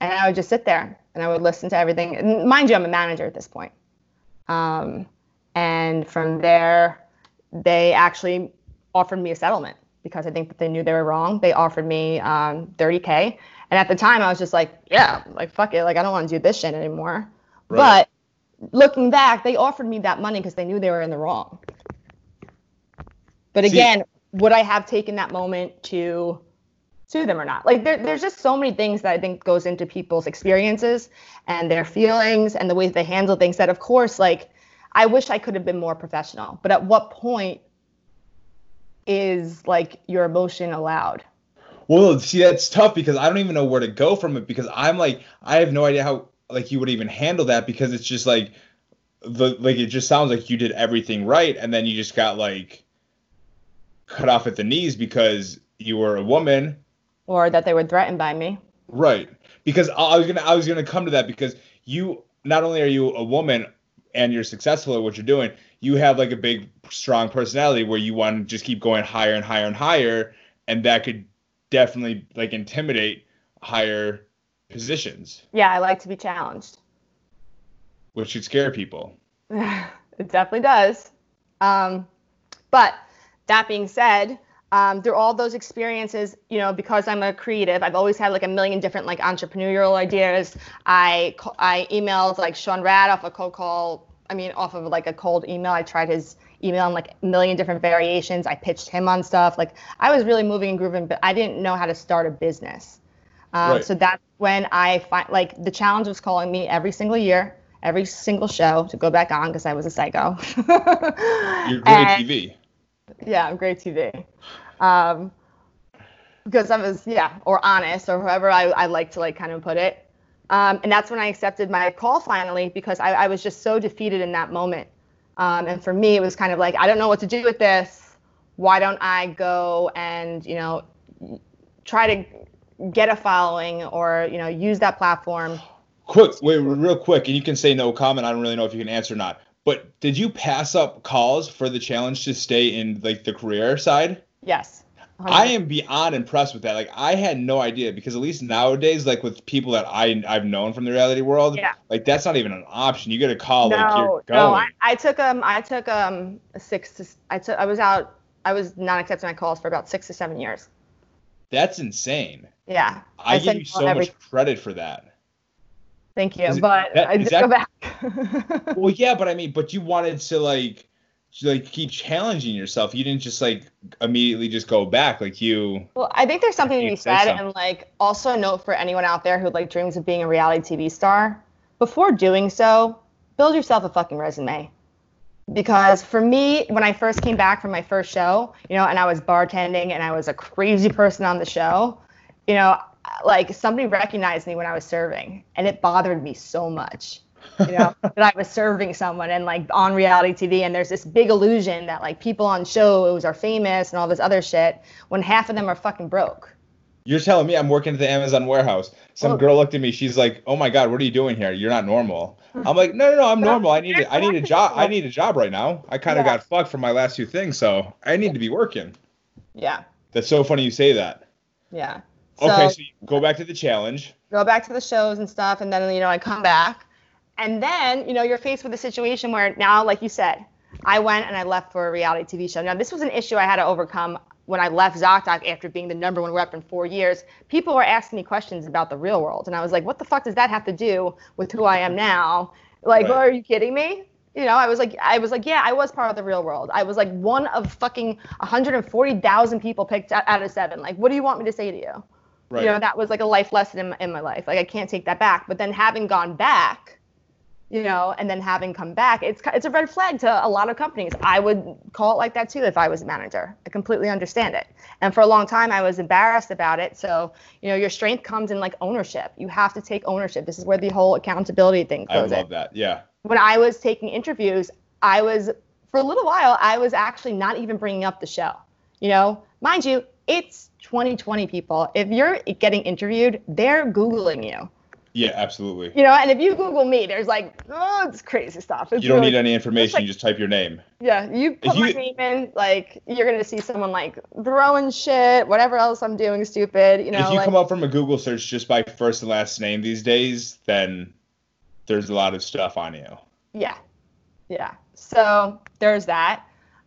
S3: And I would just sit there and I would listen to everything. And mind you, I'm a manager at this point. Um, and from there, they actually offered me a settlement because I think that they knew they were wrong. They offered me um, 30K. And at the time, I was just like, yeah, like fuck it, like I don't want to do this shit anymore. Right. But looking back, they offered me that money because they knew they were in the wrong. But again, See, would I have taken that moment to sue them or not? Like there, there's just so many things that I think goes into people's experiences and their feelings and the way they handle things that of course like I wish I could have been more professional. But at what point is like your emotion allowed?
S2: Well, see, that's tough because I don't even know where to go from it because I'm like, I have no idea how like you would even handle that because it's just like the like it just sounds like you did everything right and then you just got like cut off at the knees because you were a woman
S3: or that they were threatened by me.
S2: Right. Because I was gonna I was gonna come to that because you not only are you a woman and you're successful at what you're doing, you have like a big strong personality where you want to just keep going higher and higher and higher, and that could definitely like intimidate higher positions.
S3: Yeah, I like to be challenged.
S2: Which should scare people. [LAUGHS]
S3: it definitely does. Um, but that being said, um, through all those experiences, you know, because I'm a creative, I've always had like a million different like entrepreneurial ideas. I I emailed like Sean Rad off a cold call. I mean, off of like a cold email. I tried his email in like a million different variations. I pitched him on stuff. Like I was really moving and grooving, but I didn't know how to start a business. Um, right. So that's when I find like the challenge was calling me every single year, every single show to go back on because I was a psycho.
S2: You're [LAUGHS] great and, TV.
S3: Yeah, I'm great TV. Um, because I was yeah, or honest, or whoever I, I like to like kind of put it. Um, and that's when I accepted my call finally because I, I was just so defeated in that moment. Um, and for me, it was kind of like, I don't know what to do with this. Why don't I go and, you know, try to get a following or, you know, use that platform?
S2: Quick, wait, real quick, and you can say no comment. I don't really know if you can answer or not. But did you pass up calls for the challenge to stay in like the career side?
S3: Yes.
S2: 100%. I am beyond impressed with that. Like I had no idea because at least nowadays, like with people that I I've known from the reality world,
S3: yeah.
S2: like that's not even an option. You get a call
S3: no,
S2: like you're going.
S3: No, I, I took um I took um a six to I took I was out I was not accepting my calls for about six to seven years.
S2: That's insane.
S3: Yeah.
S2: I, I give you so every... much credit for that.
S3: Thank you, but that, I did that... go back. [LAUGHS]
S2: well, yeah, but I mean, but you wanted to like like keep challenging yourself. You didn't just like immediately just go back. Like you.
S3: Well, I think there's something to be said, something. and like also a note for anyone out there who like dreams of being a reality TV star. Before doing so, build yourself a fucking resume. Because for me, when I first came back from my first show, you know, and I was bartending and I was a crazy person on the show, you know, like somebody recognized me when I was serving, and it bothered me so much you know, [LAUGHS] that I was serving someone and like on reality TV. And there's this big illusion that like people on shows are famous and all this other shit when half of them are fucking broke.
S2: You're telling me I'm working at the Amazon warehouse. Some well, girl looked at me. She's like, "Oh my God, what are you doing here? You're not normal." I'm like, "No, no, no, I'm normal. I need a, I need a job. I need a job right now. I kind of yeah. got fucked from my last two things, so I need to be working."
S3: Yeah.
S2: That's so funny you say that.
S3: Yeah.
S2: So, okay, so you go back to the challenge.
S3: Go back to the shows and stuff, and then you know I come back, and then, you know, you're faced with a situation where now, like you said, I went and I left for a reality TV show. Now, this was an issue I had to overcome when I left ZocDoc after being the number one rep in four years. People were asking me questions about the real world. And I was like, what the fuck does that have to do with who I am now? Like, right. are you kidding me? You know, I was like, I was like, yeah, I was part of the real world. I was like one of fucking 140,000 people picked out of seven. Like, what do you want me to say to you?
S2: Right.
S3: You know, that was like a life lesson in in my life. Like I can't take that back. But then having gone back, you know, and then having come back, it's it's a red flag to a lot of companies. I would call it like that too if I was a manager. I completely understand it. And for a long time, I was embarrassed about it. So, you know, your strength comes in like ownership. You have to take ownership. This is where the whole accountability thing
S2: I
S3: goes in
S2: love that. Yeah.
S3: when I was taking interviews, I was for a little while I was actually not even bringing up the show. You know, mind you, it's 2020 people. If you're getting interviewed, they're googling you.
S2: Yeah, absolutely.
S3: You know, and if you Google me, there's like, oh, it's crazy stuff. It's
S2: You don't
S3: really-
S2: need any information.
S3: like-
S2: you just type your name.
S3: Yeah, you put my
S2: you-
S3: name in, like you're gonna see someone like throwing shit, whatever else I'm doing stupid. You know,
S2: if you
S3: like,
S2: come up from a Google search just by first and last name these days, then there's a lot of stuff on you.
S3: Yeah. Yeah. So there's that.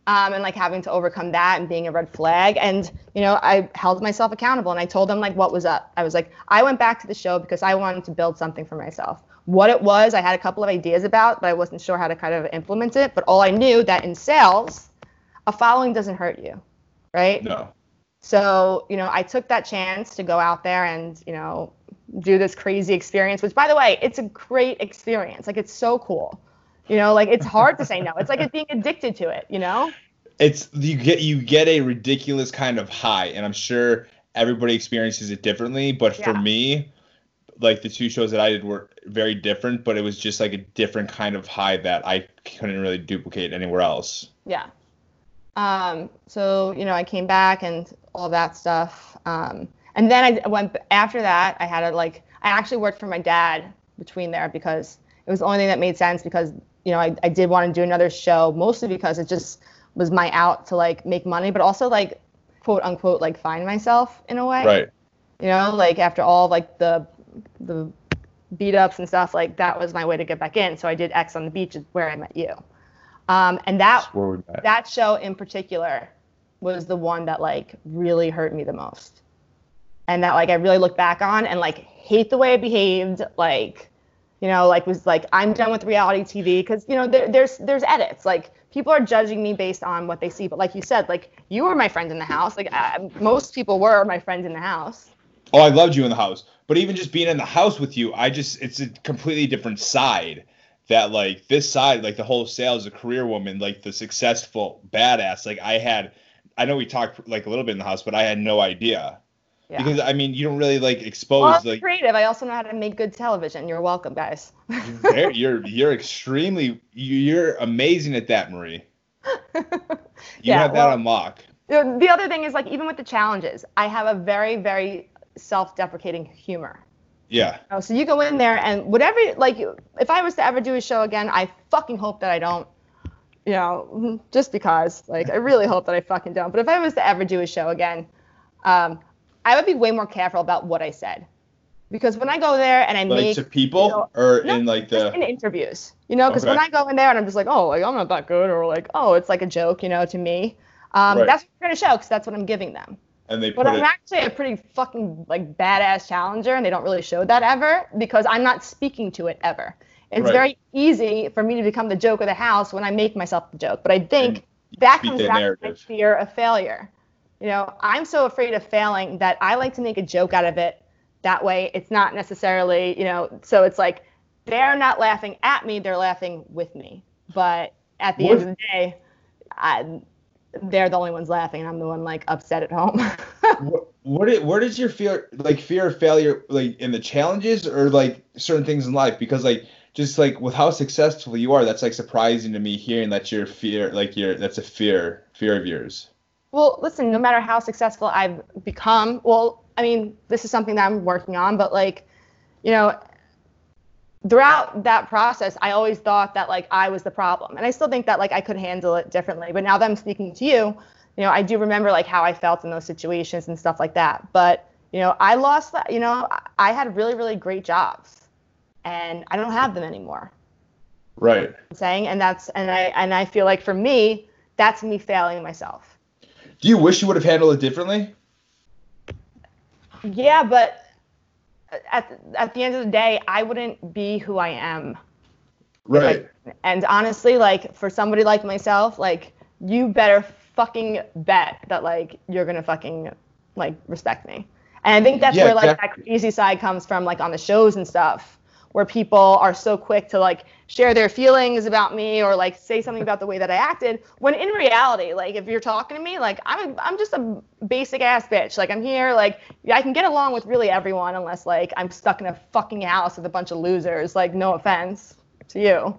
S3: Um, and like having to overcome that and being a red flag. And, you know, I held myself accountable and I told them like what was up. I was like, I went back to the show because I wanted to build something for myself. What it was, I had a couple of ideas about, but I wasn't sure how to kind of implement it. But all I knew that in sales, a following doesn't hurt you. Right.
S2: No.
S3: So, you know, I took that chance to go out there and, you know, do this crazy experience, which by the way, it's a great experience. Like it's so cool. You know, like it's hard to say no. It's like it's being addicted to it, you know?
S2: It's you get you get a ridiculous kind of high, and I'm sure everybody experiences it differently. But for me, like the two shows that I did were very different, but it was just like a different kind of high that I couldn't really duplicate anywhere else.
S3: Yeah. Um, so, you know, I came back and all that stuff. Um, and then I went after that, I had a like I actually worked for my dad between there because it was the only thing that made sense because, you know, I, I did want to do another show mostly because it just was my out to like make money, but also like quote unquote like find myself in a way.
S2: Right.
S3: You know, like after all like the the beat ups and stuff, like that was my way to get back in. So I did Ex on the Beach is where I met you. Um, and that
S2: Where we met.
S3: that show in particular was the one that like really hurt me the most and that like i really look back on and like hate the way i behaved like you know like was like i'm done with reality tv because you know there, there's there's edits like people are judging me based on what they see but like you said like you were my friend in the house like I, most people were my friend in the house
S2: Oh, I loved you in the house. But even just being in the house with you, I just it's a completely different side. That like this side, like the whole sales, a career woman, like the successful badass. Like I had I know we talked like a little bit in the house, but I had no idea.
S3: Yeah
S2: Because I mean you don't really like expose
S3: well, I'm
S2: like
S3: creative i also know how to make good television you're welcome guys
S2: There, you're you're extremely you're amazing at that, Marie. [LAUGHS] You
S3: Yeah,
S2: have that
S3: well-
S2: on lock.
S3: the the other thing is like even with the challenges i have a very very self-deprecating humor
S2: Yeah.
S3: Oh, so you go in there and whatever, like, if I was to ever do a show again, I fucking hope that I don't, you know, just because, like, I really hope that I fucking don't. But if I was to ever do a show again, um, I would be way more careful about what I said. Because when I go there and I
S2: Like
S3: make
S2: to people
S3: you know,
S2: or
S3: no,
S2: in like the
S3: in interviews, you know, because when I go in there and I'm just like, oh, like I'm not that good, or like, oh, it's like a joke, you know, to me. Um,
S2: Right.
S3: That's what we're gonna show because that's what I'm giving them.
S2: and they
S3: But I'm
S2: it
S3: actually a pretty fucking like badass challenger, and they don't really show that ever because I'm not speaking to it ever. It's
S2: Right.
S3: very easy for me to become the joke of the house when I make myself the joke. But I think
S2: And
S3: that comes down to my fear of failure. You know, I'm so afraid of failing that I like to make a joke out of it. That way, it's not necessarily, you know, so it's like they're not laughing at me; they're laughing with me. But at the
S2: What
S3: end of the day, I, they're the only ones laughing, and I'm the one like upset at home. [LAUGHS]
S2: what, what did, where does your fear like fear of failure like in the challenges or like certain things in life because like just like with how successful you are that's like surprising to me hearing that your fear like your that's a fear fear of yours
S3: Well, listen, no matter how successful I've become, well, I mean, this is something that I'm working on, but like, you know, throughout that process, I always thought that like I was the problem. And I still think that like I could handle it differently. But now that I'm speaking to you, you know, I do remember like how I felt in those situations and stuff like that. But, you know, I lost that, you know, I- had really, really great jobs and I don't have them anymore.
S2: right
S3: I'm saying, and that's, and I, and I feel like for me, that's me failing myself.
S2: Do you wish you would have handled it differently
S3: Yeah, but at at the end of the day, I wouldn't be who I am.
S2: right
S3: And honestly, like for somebody like myself, like you better fucking bet that like you're gonna fucking like respect me. And I think that's
S2: Yeah,
S3: where like
S2: exactly.
S3: that crazy side comes from, like on the shows and stuff, where people are so quick to like share their feelings about me or like say something about the way that I acted. When in reality, like if you're talking to me, like I'm I'm just a basic ass bitch. Like I'm here, like I can get along with really everyone unless like I'm stuck in a fucking house with a bunch of losers. Like no offense to you,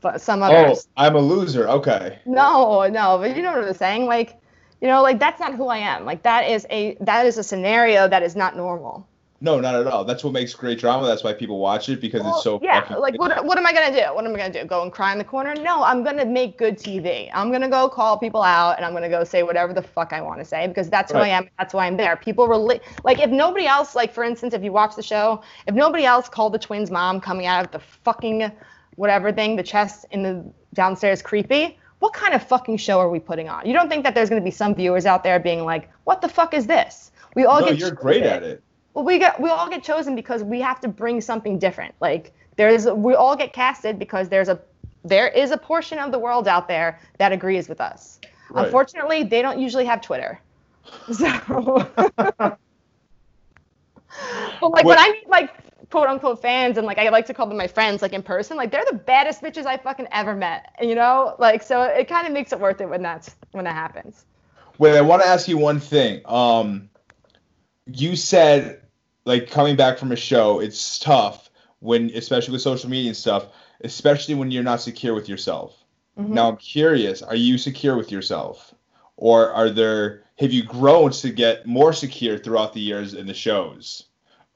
S3: but some others
S2: Oh,
S3: others.
S2: I'm a loser. Okay.
S3: No, no, but you know what I'm saying? Like, you know, like that's not who I am. Like that is a that is a scenario that is not normal.
S2: No, not at all. That's what makes great drama. That's why people watch it because it's so
S3: yeah,
S2: fucking
S3: like what what am I gonna do? What am I gonna do? Go and cry in the corner? No, I'm gonna make good TV. I'm gonna go call people out and I'm gonna go say whatever the fuck I want to say because that's who I am. That's why I'm there. People relate. Like if nobody else, like for instance, if you watch the show, if nobody else called the twins' mom coming out of the fucking whatever thing, the chest in the downstairs creepy. What kind of fucking show are we putting on? You don't think that there's going to be some viewers out there being like, "What the fuck is this?" We all
S2: No,
S3: get
S2: you're great at it.
S3: Well, we get we all get chosen because we have to bring something different. Like there's we all get casted because there's a there is a portion of the world out there that agrees with us.
S2: Right.
S3: Unfortunately, they don't usually have Twitter. [LAUGHS] So [LAUGHS] But like
S2: What-
S3: when I meet like quote unquote fans and like I like to call them my friends like in person, like they're the baddest bitches I fucking ever met. You know? Like so it kind of makes it worth it when that's when that happens.
S2: Wait, I want to ask you one thing. Um, you said like coming back from a show, it's tough when, especially with social media and stuff, especially when you're not secure with yourself.
S3: Mhm.
S2: Now I'm curious: Are you secure with yourself, or are there? Have you grown to get more secure throughout the years in the shows,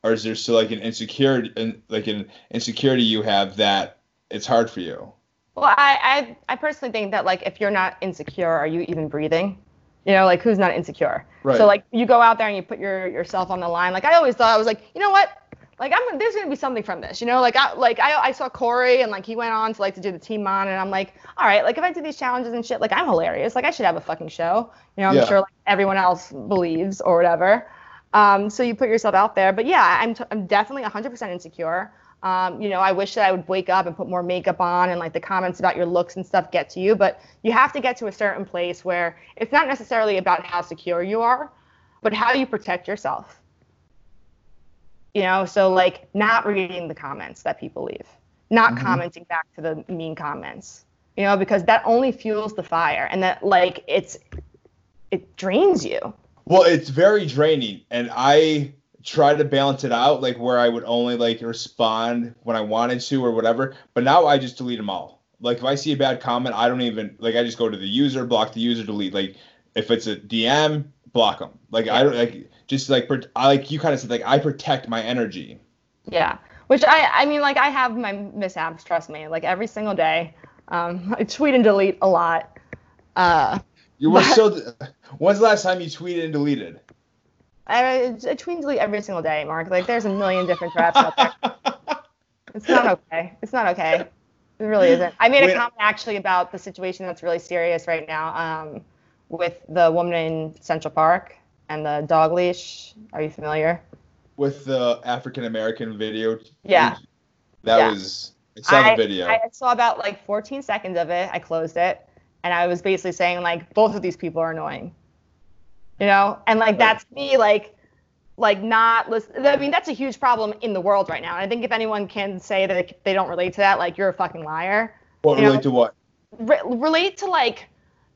S2: or is there still like an insecurity, and like an insecurity you have that it's hard for you?
S3: Well, I, I I personally think that like if you're not insecure, are you even breathing? You know, like who's not insecure?
S2: Right.
S3: So like you go out there and you put your yourself on the line. Like I always thought I was like, you know what? Like I'm there's gonna be something from this. You know, like I like I, I saw Corey and like he went on to like to do the team on and I'm like, all right, like if I do these challenges and shit, like I'm hilarious. Like I should have a fucking show. You know, I'm
S2: Yeah.
S3: sure like everyone else believes or whatever. Um, so you put yourself out there. But yeah, I'm t- I'm definitely 100% insecure. Um, you know, I wish that I would wake up and put more makeup on and like the comments about your looks and stuff get to you, but you have to get to a certain place where it's not necessarily about how secure you are, but how you protect yourself. You know, so like not reading the comments that people leave, not
S2: Mhm.
S3: commenting back to the mean comments, you know, because that only fuels the fire and that like it's it drains you.
S2: Well, it's very draining, and I try to balance it out, like where I would only like respond when I wanted to or whatever. But now I just delete them all. Like if I see a bad comment, I don't even like. I just go to the user, block the user, delete. Like if it's a DM, block them. Like I don't like just like I like you kind of said like I protect my energy.
S3: Yeah, which I I mean like I have my mishaps. Trust me, like every single day. Um, [LAUGHS] I tweet and delete a lot. Uh,
S2: You were
S3: But-
S2: so. When's the last time you tweeted and deleted?
S3: I, I tweet delete every single day, Mark. Like there's a million different traps out there. [LAUGHS] It's not okay. It's not okay. It really isn't. I made a
S2: Wait.
S3: comment actually about the situation that's really serious right now um, with the woman in Central Park and the dog leash. Are you familiar?
S2: With the African American video.
S3: Yeah.
S2: That
S3: Yeah.
S2: was. I saw
S3: I,
S2: the video.
S3: I saw about like 14 seconds of it. I closed it, and I was basically saying like both of these people are annoying. You know, and like that's me like like not listen. I mean, that's a huge problem in the world right now. And I think if anyone can say that they don't relate to that, like you're a fucking liar.
S2: what
S3: you know-
S2: relate to what?
S3: Re- relate to like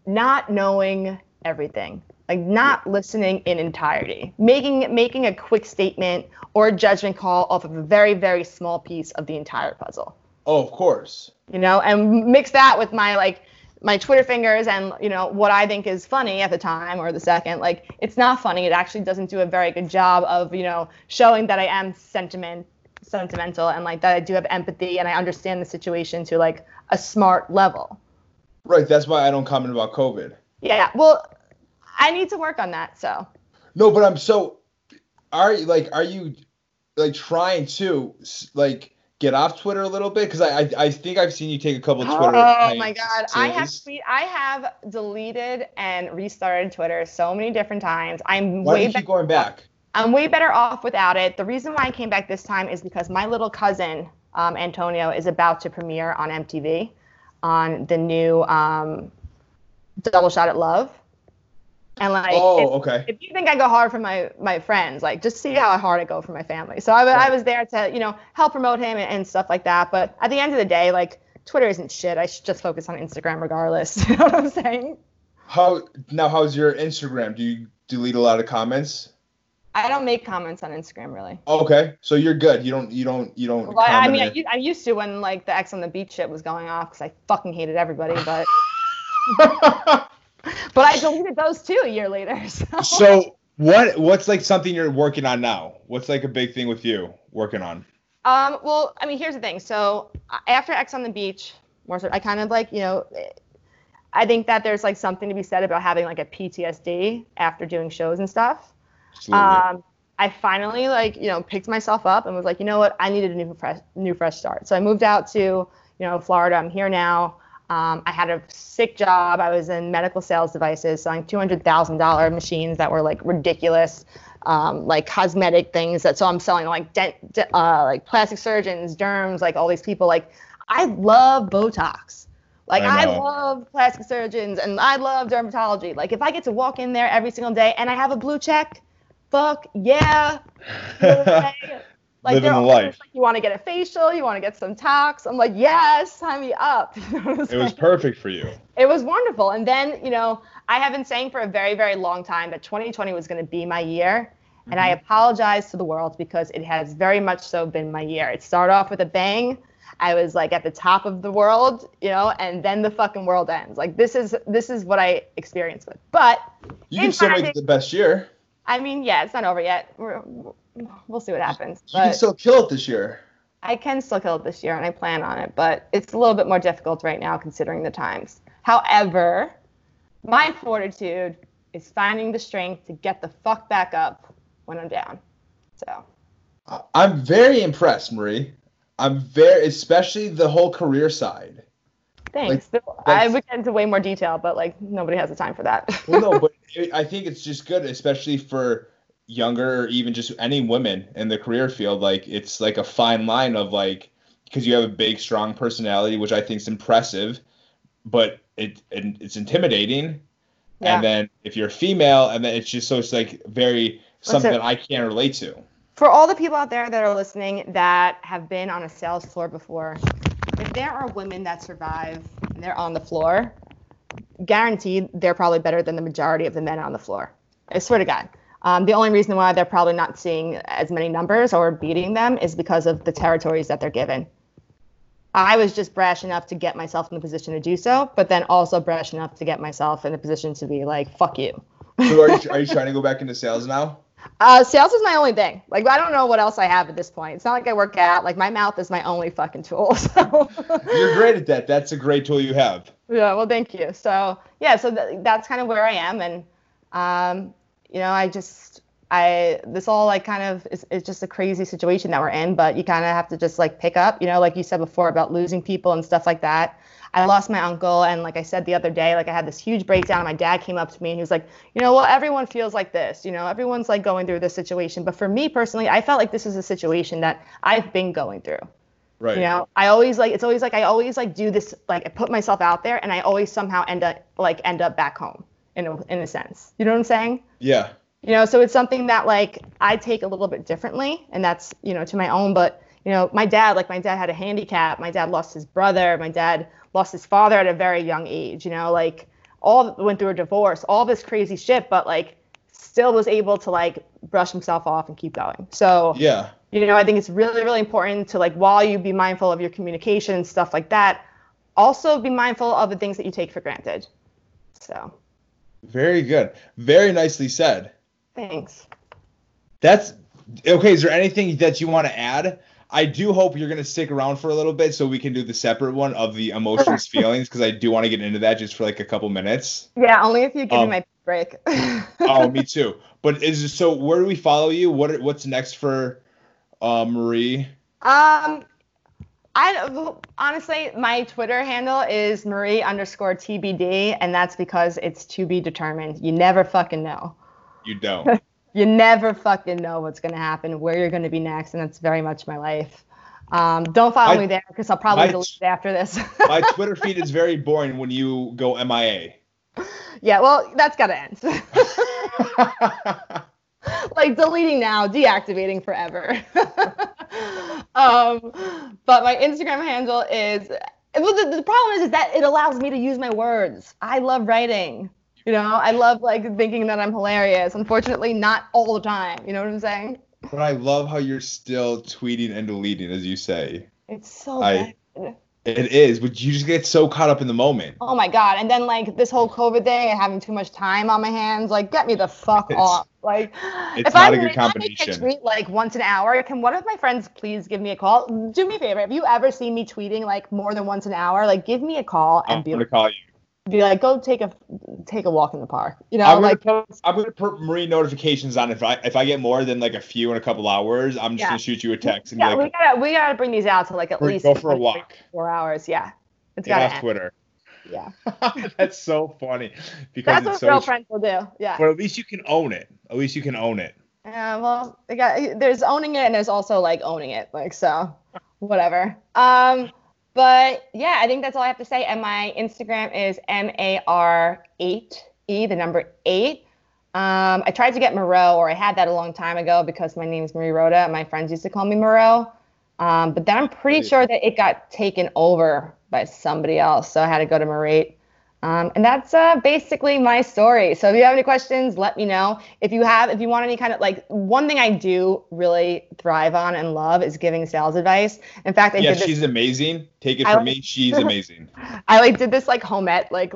S3: not knowing everything like not listening in entirety making making a quick statement or a judgment call off of a very very small piece of the entire puzzle
S2: Oh, of course.
S3: you know and mix that with my like my twitter fingers and you know what i think is funny at the time or the second like it's not funny it actually doesn't do a very good job of you know showing that i am sentiment sentimental and like that i do have empathy and i understand the situation to like a smart level
S2: Right. That's why I don't comment about COVID.
S3: yeah well i need to work on that so
S2: No, but I'm so. Are you like? Are you like trying to like get off Twitter a little bit? Because I, I I think I've seen you take a couple of Twitter.
S3: Oh my god, I have tweet, I have deleted and restarted Twitter so many different times. I'm
S2: Why do
S3: way
S2: you keep going back?
S3: I'm way better off without it. The reason why I came back this time is because my little cousin um, Antonio is about to premiere on MTV on the new um, Double Shot at Love. And like,
S2: Oh,
S3: if,
S2: okay.
S3: if you think I go hard for my my friends, like just see how hard I go for my family. So I, wa- I was there to you know help promote him and, and stuff like that. But at the end of the day, like Twitter isn't shit. I should just focus on Instagram regardless. [LAUGHS] You know what I'm saying?
S2: How now? How's your Instagram? Do you delete a lot of comments?
S3: I don't make comments on Instagram really.
S2: Okay, so you're good. You don't. You don't. You don't.
S3: Well, I mean, I, I used to when like the Ex on the Beach shit was going off because I fucking hated everybody. But. [LAUGHS] [LAUGHS] but I deleted those too a year later. [LAUGHS] So,
S2: so what? What's like something you're working on now? What's like a big thing with you working on?
S3: um, well, I mean, here's the thing. So after Ex on the Beach, more so, I kind of like you know. I think that there's like something to be said about having like a PTSD after doing shows and stuff.
S2: Absolutely.
S3: Um, I finally like you know picked myself up and was like, you know what, I needed a new fresh new fresh start. So I moved out to you know Florida. I'm here now. Um, I had a sick job. I was in medical sales devices, selling two hundred thousand dollar machines that were like ridiculous, um, like cosmetic things. That so I'm selling like dent, de- uh, like plastic surgeons, derms, like all these people. Like I love Botox. Like
S2: I
S3: I, love plastic surgeons and I love dermatology. Like if I get to walk in there every single day and I have a blue check, fuck yeah. [LAUGHS] Like
S2: Living the life.
S3: Like, you want to get a facial, you want to get some tox. I'm like, yes, sign me up. You know what I'm
S2: it was perfect for you.
S3: it was wonderful. And then, you know, I have been saying for a very, very long time that 2020 was going to be my year. And I mm-hmm. apologize to the world because it has very much so been my year. It started off with a bang. I was like at the top of the world, you know, and then the fucking world ends. Like this is this is what I experienced with. But
S2: You can still make it the best year.
S3: I mean, yeah, it's not over yet. We're, we'll see what happens.
S2: You can still kill it this year.
S3: I can still kill it this year, and I plan on it. But it's a little bit more difficult right now considering the times. However, my fortitude is finding the strength to get the fuck back up when I'm down. So
S2: I'm very impressed, Marie. I'm very, especially the whole career side.
S3: thanks. I would get into way more detail, but like nobody has the time for that.
S2: Well, no, but [LAUGHS] it, I think it's just good, especially for younger or even just any women in the career field. Like it's like a fine line of like because you have a big, strong personality, which I think is impressive, but it, it it's intimidating.
S3: Yeah.
S2: And then if you're female, and then it's just so it's like very something that I can't relate to.
S3: for all the people out there that are listening that have been on a sales floor before, if there are women that survive and they're on the floor, guaranteed they're probably better than the majority of the men on the floor. I swear to God. Um, the only reason why they're probably not seeing as many numbers or beating them is because of the territories that they're given. I was just brash enough to get myself in the position to do so, but then also brash enough to get myself in the position to be like, fuck you.
S2: So are you, are you [LAUGHS] trying to go back into sales now?
S3: Uh, sales is my only thing. Like I don't know what else I have at this point. It's not like I work out. Like my mouth is my only fucking tool. [LAUGHS] So
S2: You're great at that. That's a great tool you have.
S3: yeah. Well, thank you. So yeah. So th- that's kind of where I am, and um, you know, I just I this all like kind of is, is just a crazy situation that we're in. But you kind of have to just like pick up. You know, like you said before about losing people and stuff like that. I lost my uncle, and like I said the other day, like I had this huge breakdown. And my dad came up to me and he was like, you know, well, everyone feels like this. You know, everyone's like going through this situation. But for me personally, I felt like this is a situation that I've been going through.
S2: Right.
S3: You know, I always like it's always like I always like do this like I put myself out there, and I always somehow end up like end up back home in a in a sense. You know what I'm saying?
S2: Yeah.
S3: You know, so it's something that like I take a little bit differently, and that's you know to my own. But you know, my dad like my dad had a handicap. My dad lost his brother. My dad lost his father at a very young age. You know, like all went through a divorce, all this crazy shit, but like still was able to like brush himself off and keep going. So
S2: Yeah.
S3: you know i think it's really really important to like while you be mindful of your communication and stuff like that also be mindful of the things that you take for granted so
S2: Very good. Very nicely said.
S3: thanks
S2: That's okay. Is there anything that you want to add? I do hope you're going to stick around for a little bit so we can do the separate one of the emotions, feelings, because I do want to get into that just for like a couple minutes.
S3: yeah only if you give
S2: Um,
S3: me my break [LAUGHS]
S2: Oh, me too. But is so? Where do we follow you? What What's next for uh, Marie?
S3: um I honestly, my Twitter handle is Marie underscore TBD, and that's because it's to be determined. You never fucking know.
S2: You don't. [LAUGHS]
S3: you never fucking know what's going to happen, where you're going to be next, and that's very much my life. Um, don't follow
S2: I-
S3: me there because I'll probably delete it after this. [LAUGHS]
S2: My Twitter feed is very [LAUGHS] boring when you go MIA.
S3: Yeah, well, that's gotta end. [LAUGHS] like deleting now, deactivating forever. [LAUGHS] um, but my Instagram handle is. Well, the, the problem is, is that it allows me to use my words. I love writing. You know, I love like thinking that I'm hilarious. Unfortunately, not all the time. You know what I'm saying?
S2: But I love how you're still tweeting and deleting, as you say.
S3: It's so
S2: I-
S3: bad.
S2: It is, but you just get so caught up in the moment.
S3: Oh my god! And then like this whole COVID thing and having too much time on my hands, like get me the fuck
S2: It's-
S3: off. Like,
S2: it's
S3: if I
S2: not a good
S3: if I make
S2: combination.
S3: tweet like once an hour, can one of my friends please give me a call? Do me a favor. Have you ever seen me tweeting like more than once an hour? Like, give me a call and
S2: I'm
S3: be,
S2: gonna call you.
S3: Be like, go take a take a walk in the park. You know,
S2: I'm gonna
S3: like
S2: put I'm gonna put Marie notifications on if I if I get more than like a few in a couple hours, I'm just
S3: Yeah.
S2: gonna shoot you a text and
S3: yeah,
S2: be
S3: we gotta we gotta bring these out to like at least
S2: go for a walk.
S3: four hours. Yeah, it's gotta
S2: off. Twitter.
S3: Yeah, [LAUGHS]
S2: That's so funny because
S3: that's
S2: it's
S3: what
S2: so.
S3: real
S2: tr-
S3: friends will do. Yeah.
S2: But at least you can own it. At least you can own it.
S3: Yeah, well, got, there's owning it and there's also like owning it, like so, whatever. Um, but yeah, I think that's all I have to say. And my Instagram is m a r eight e, the number eight. Um, I tried to get Moreau, or I had that a long time ago because my name is Marie Roda. and My friends used to call me Moreau. Um, but then I'm pretty
S2: Right.
S3: sure that it got taken over by somebody else, so I had to go to Marate. Um, and that's uh, basically my story. So if you have any questions, let me know. If you have, if you want any kind of like, one thing I do really thrive on and love is giving sales advice. In fact, I
S2: yeah,
S3: did this
S2: she's amazing. Take it
S3: I
S2: from me. [LAUGHS] She's amazing.
S3: I like did this like home ec like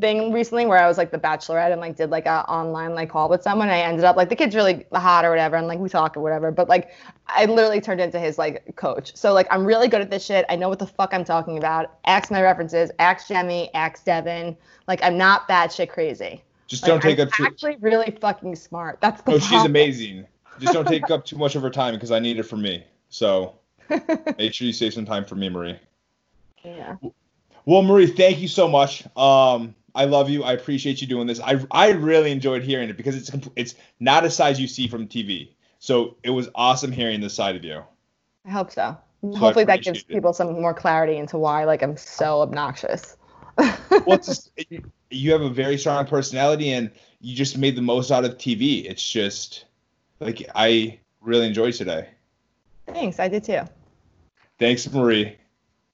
S3: thing recently where I was like the bachelorette and like did like a online like call with someone. I ended up like the kid's really hot or whatever and like we talk or whatever. But like I literally turned into his like coach. So like I'm really good at this shit. I know what the fuck I'm talking about. Ask my references. Ask Jemmye. Ask Devin. Like I'm not bad shit crazy.
S2: Just
S3: Like,
S2: don't take
S3: I'm
S2: up too.
S3: actually really fucking smart. That's the
S2: Oh, she's amazing. Just don't take [LAUGHS] up too much of her time because I need it for me. So [LAUGHS] make sure you save some time for me, Marie.
S3: Yeah.
S2: Well, Marie, thank you so much. Um, I love you. I appreciate you doing this. I I really enjoyed hearing it because it's it's not a size you see from TV. So it was awesome hearing this side of you.
S3: I hope so.
S2: I
S3: Hopefully that gives
S2: it.
S3: people some more clarity into why like I'm so obnoxious.
S2: Well, just, you have a very strong personality and you just made the most out of TV. It's just like I really enjoyed today.
S3: Thanks. I did too.
S2: Thanks, Marie.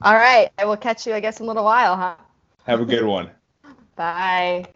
S3: All right. I will catch you, I guess, in a little while, huh?
S2: Have a good one. [LAUGHS]
S3: Bye.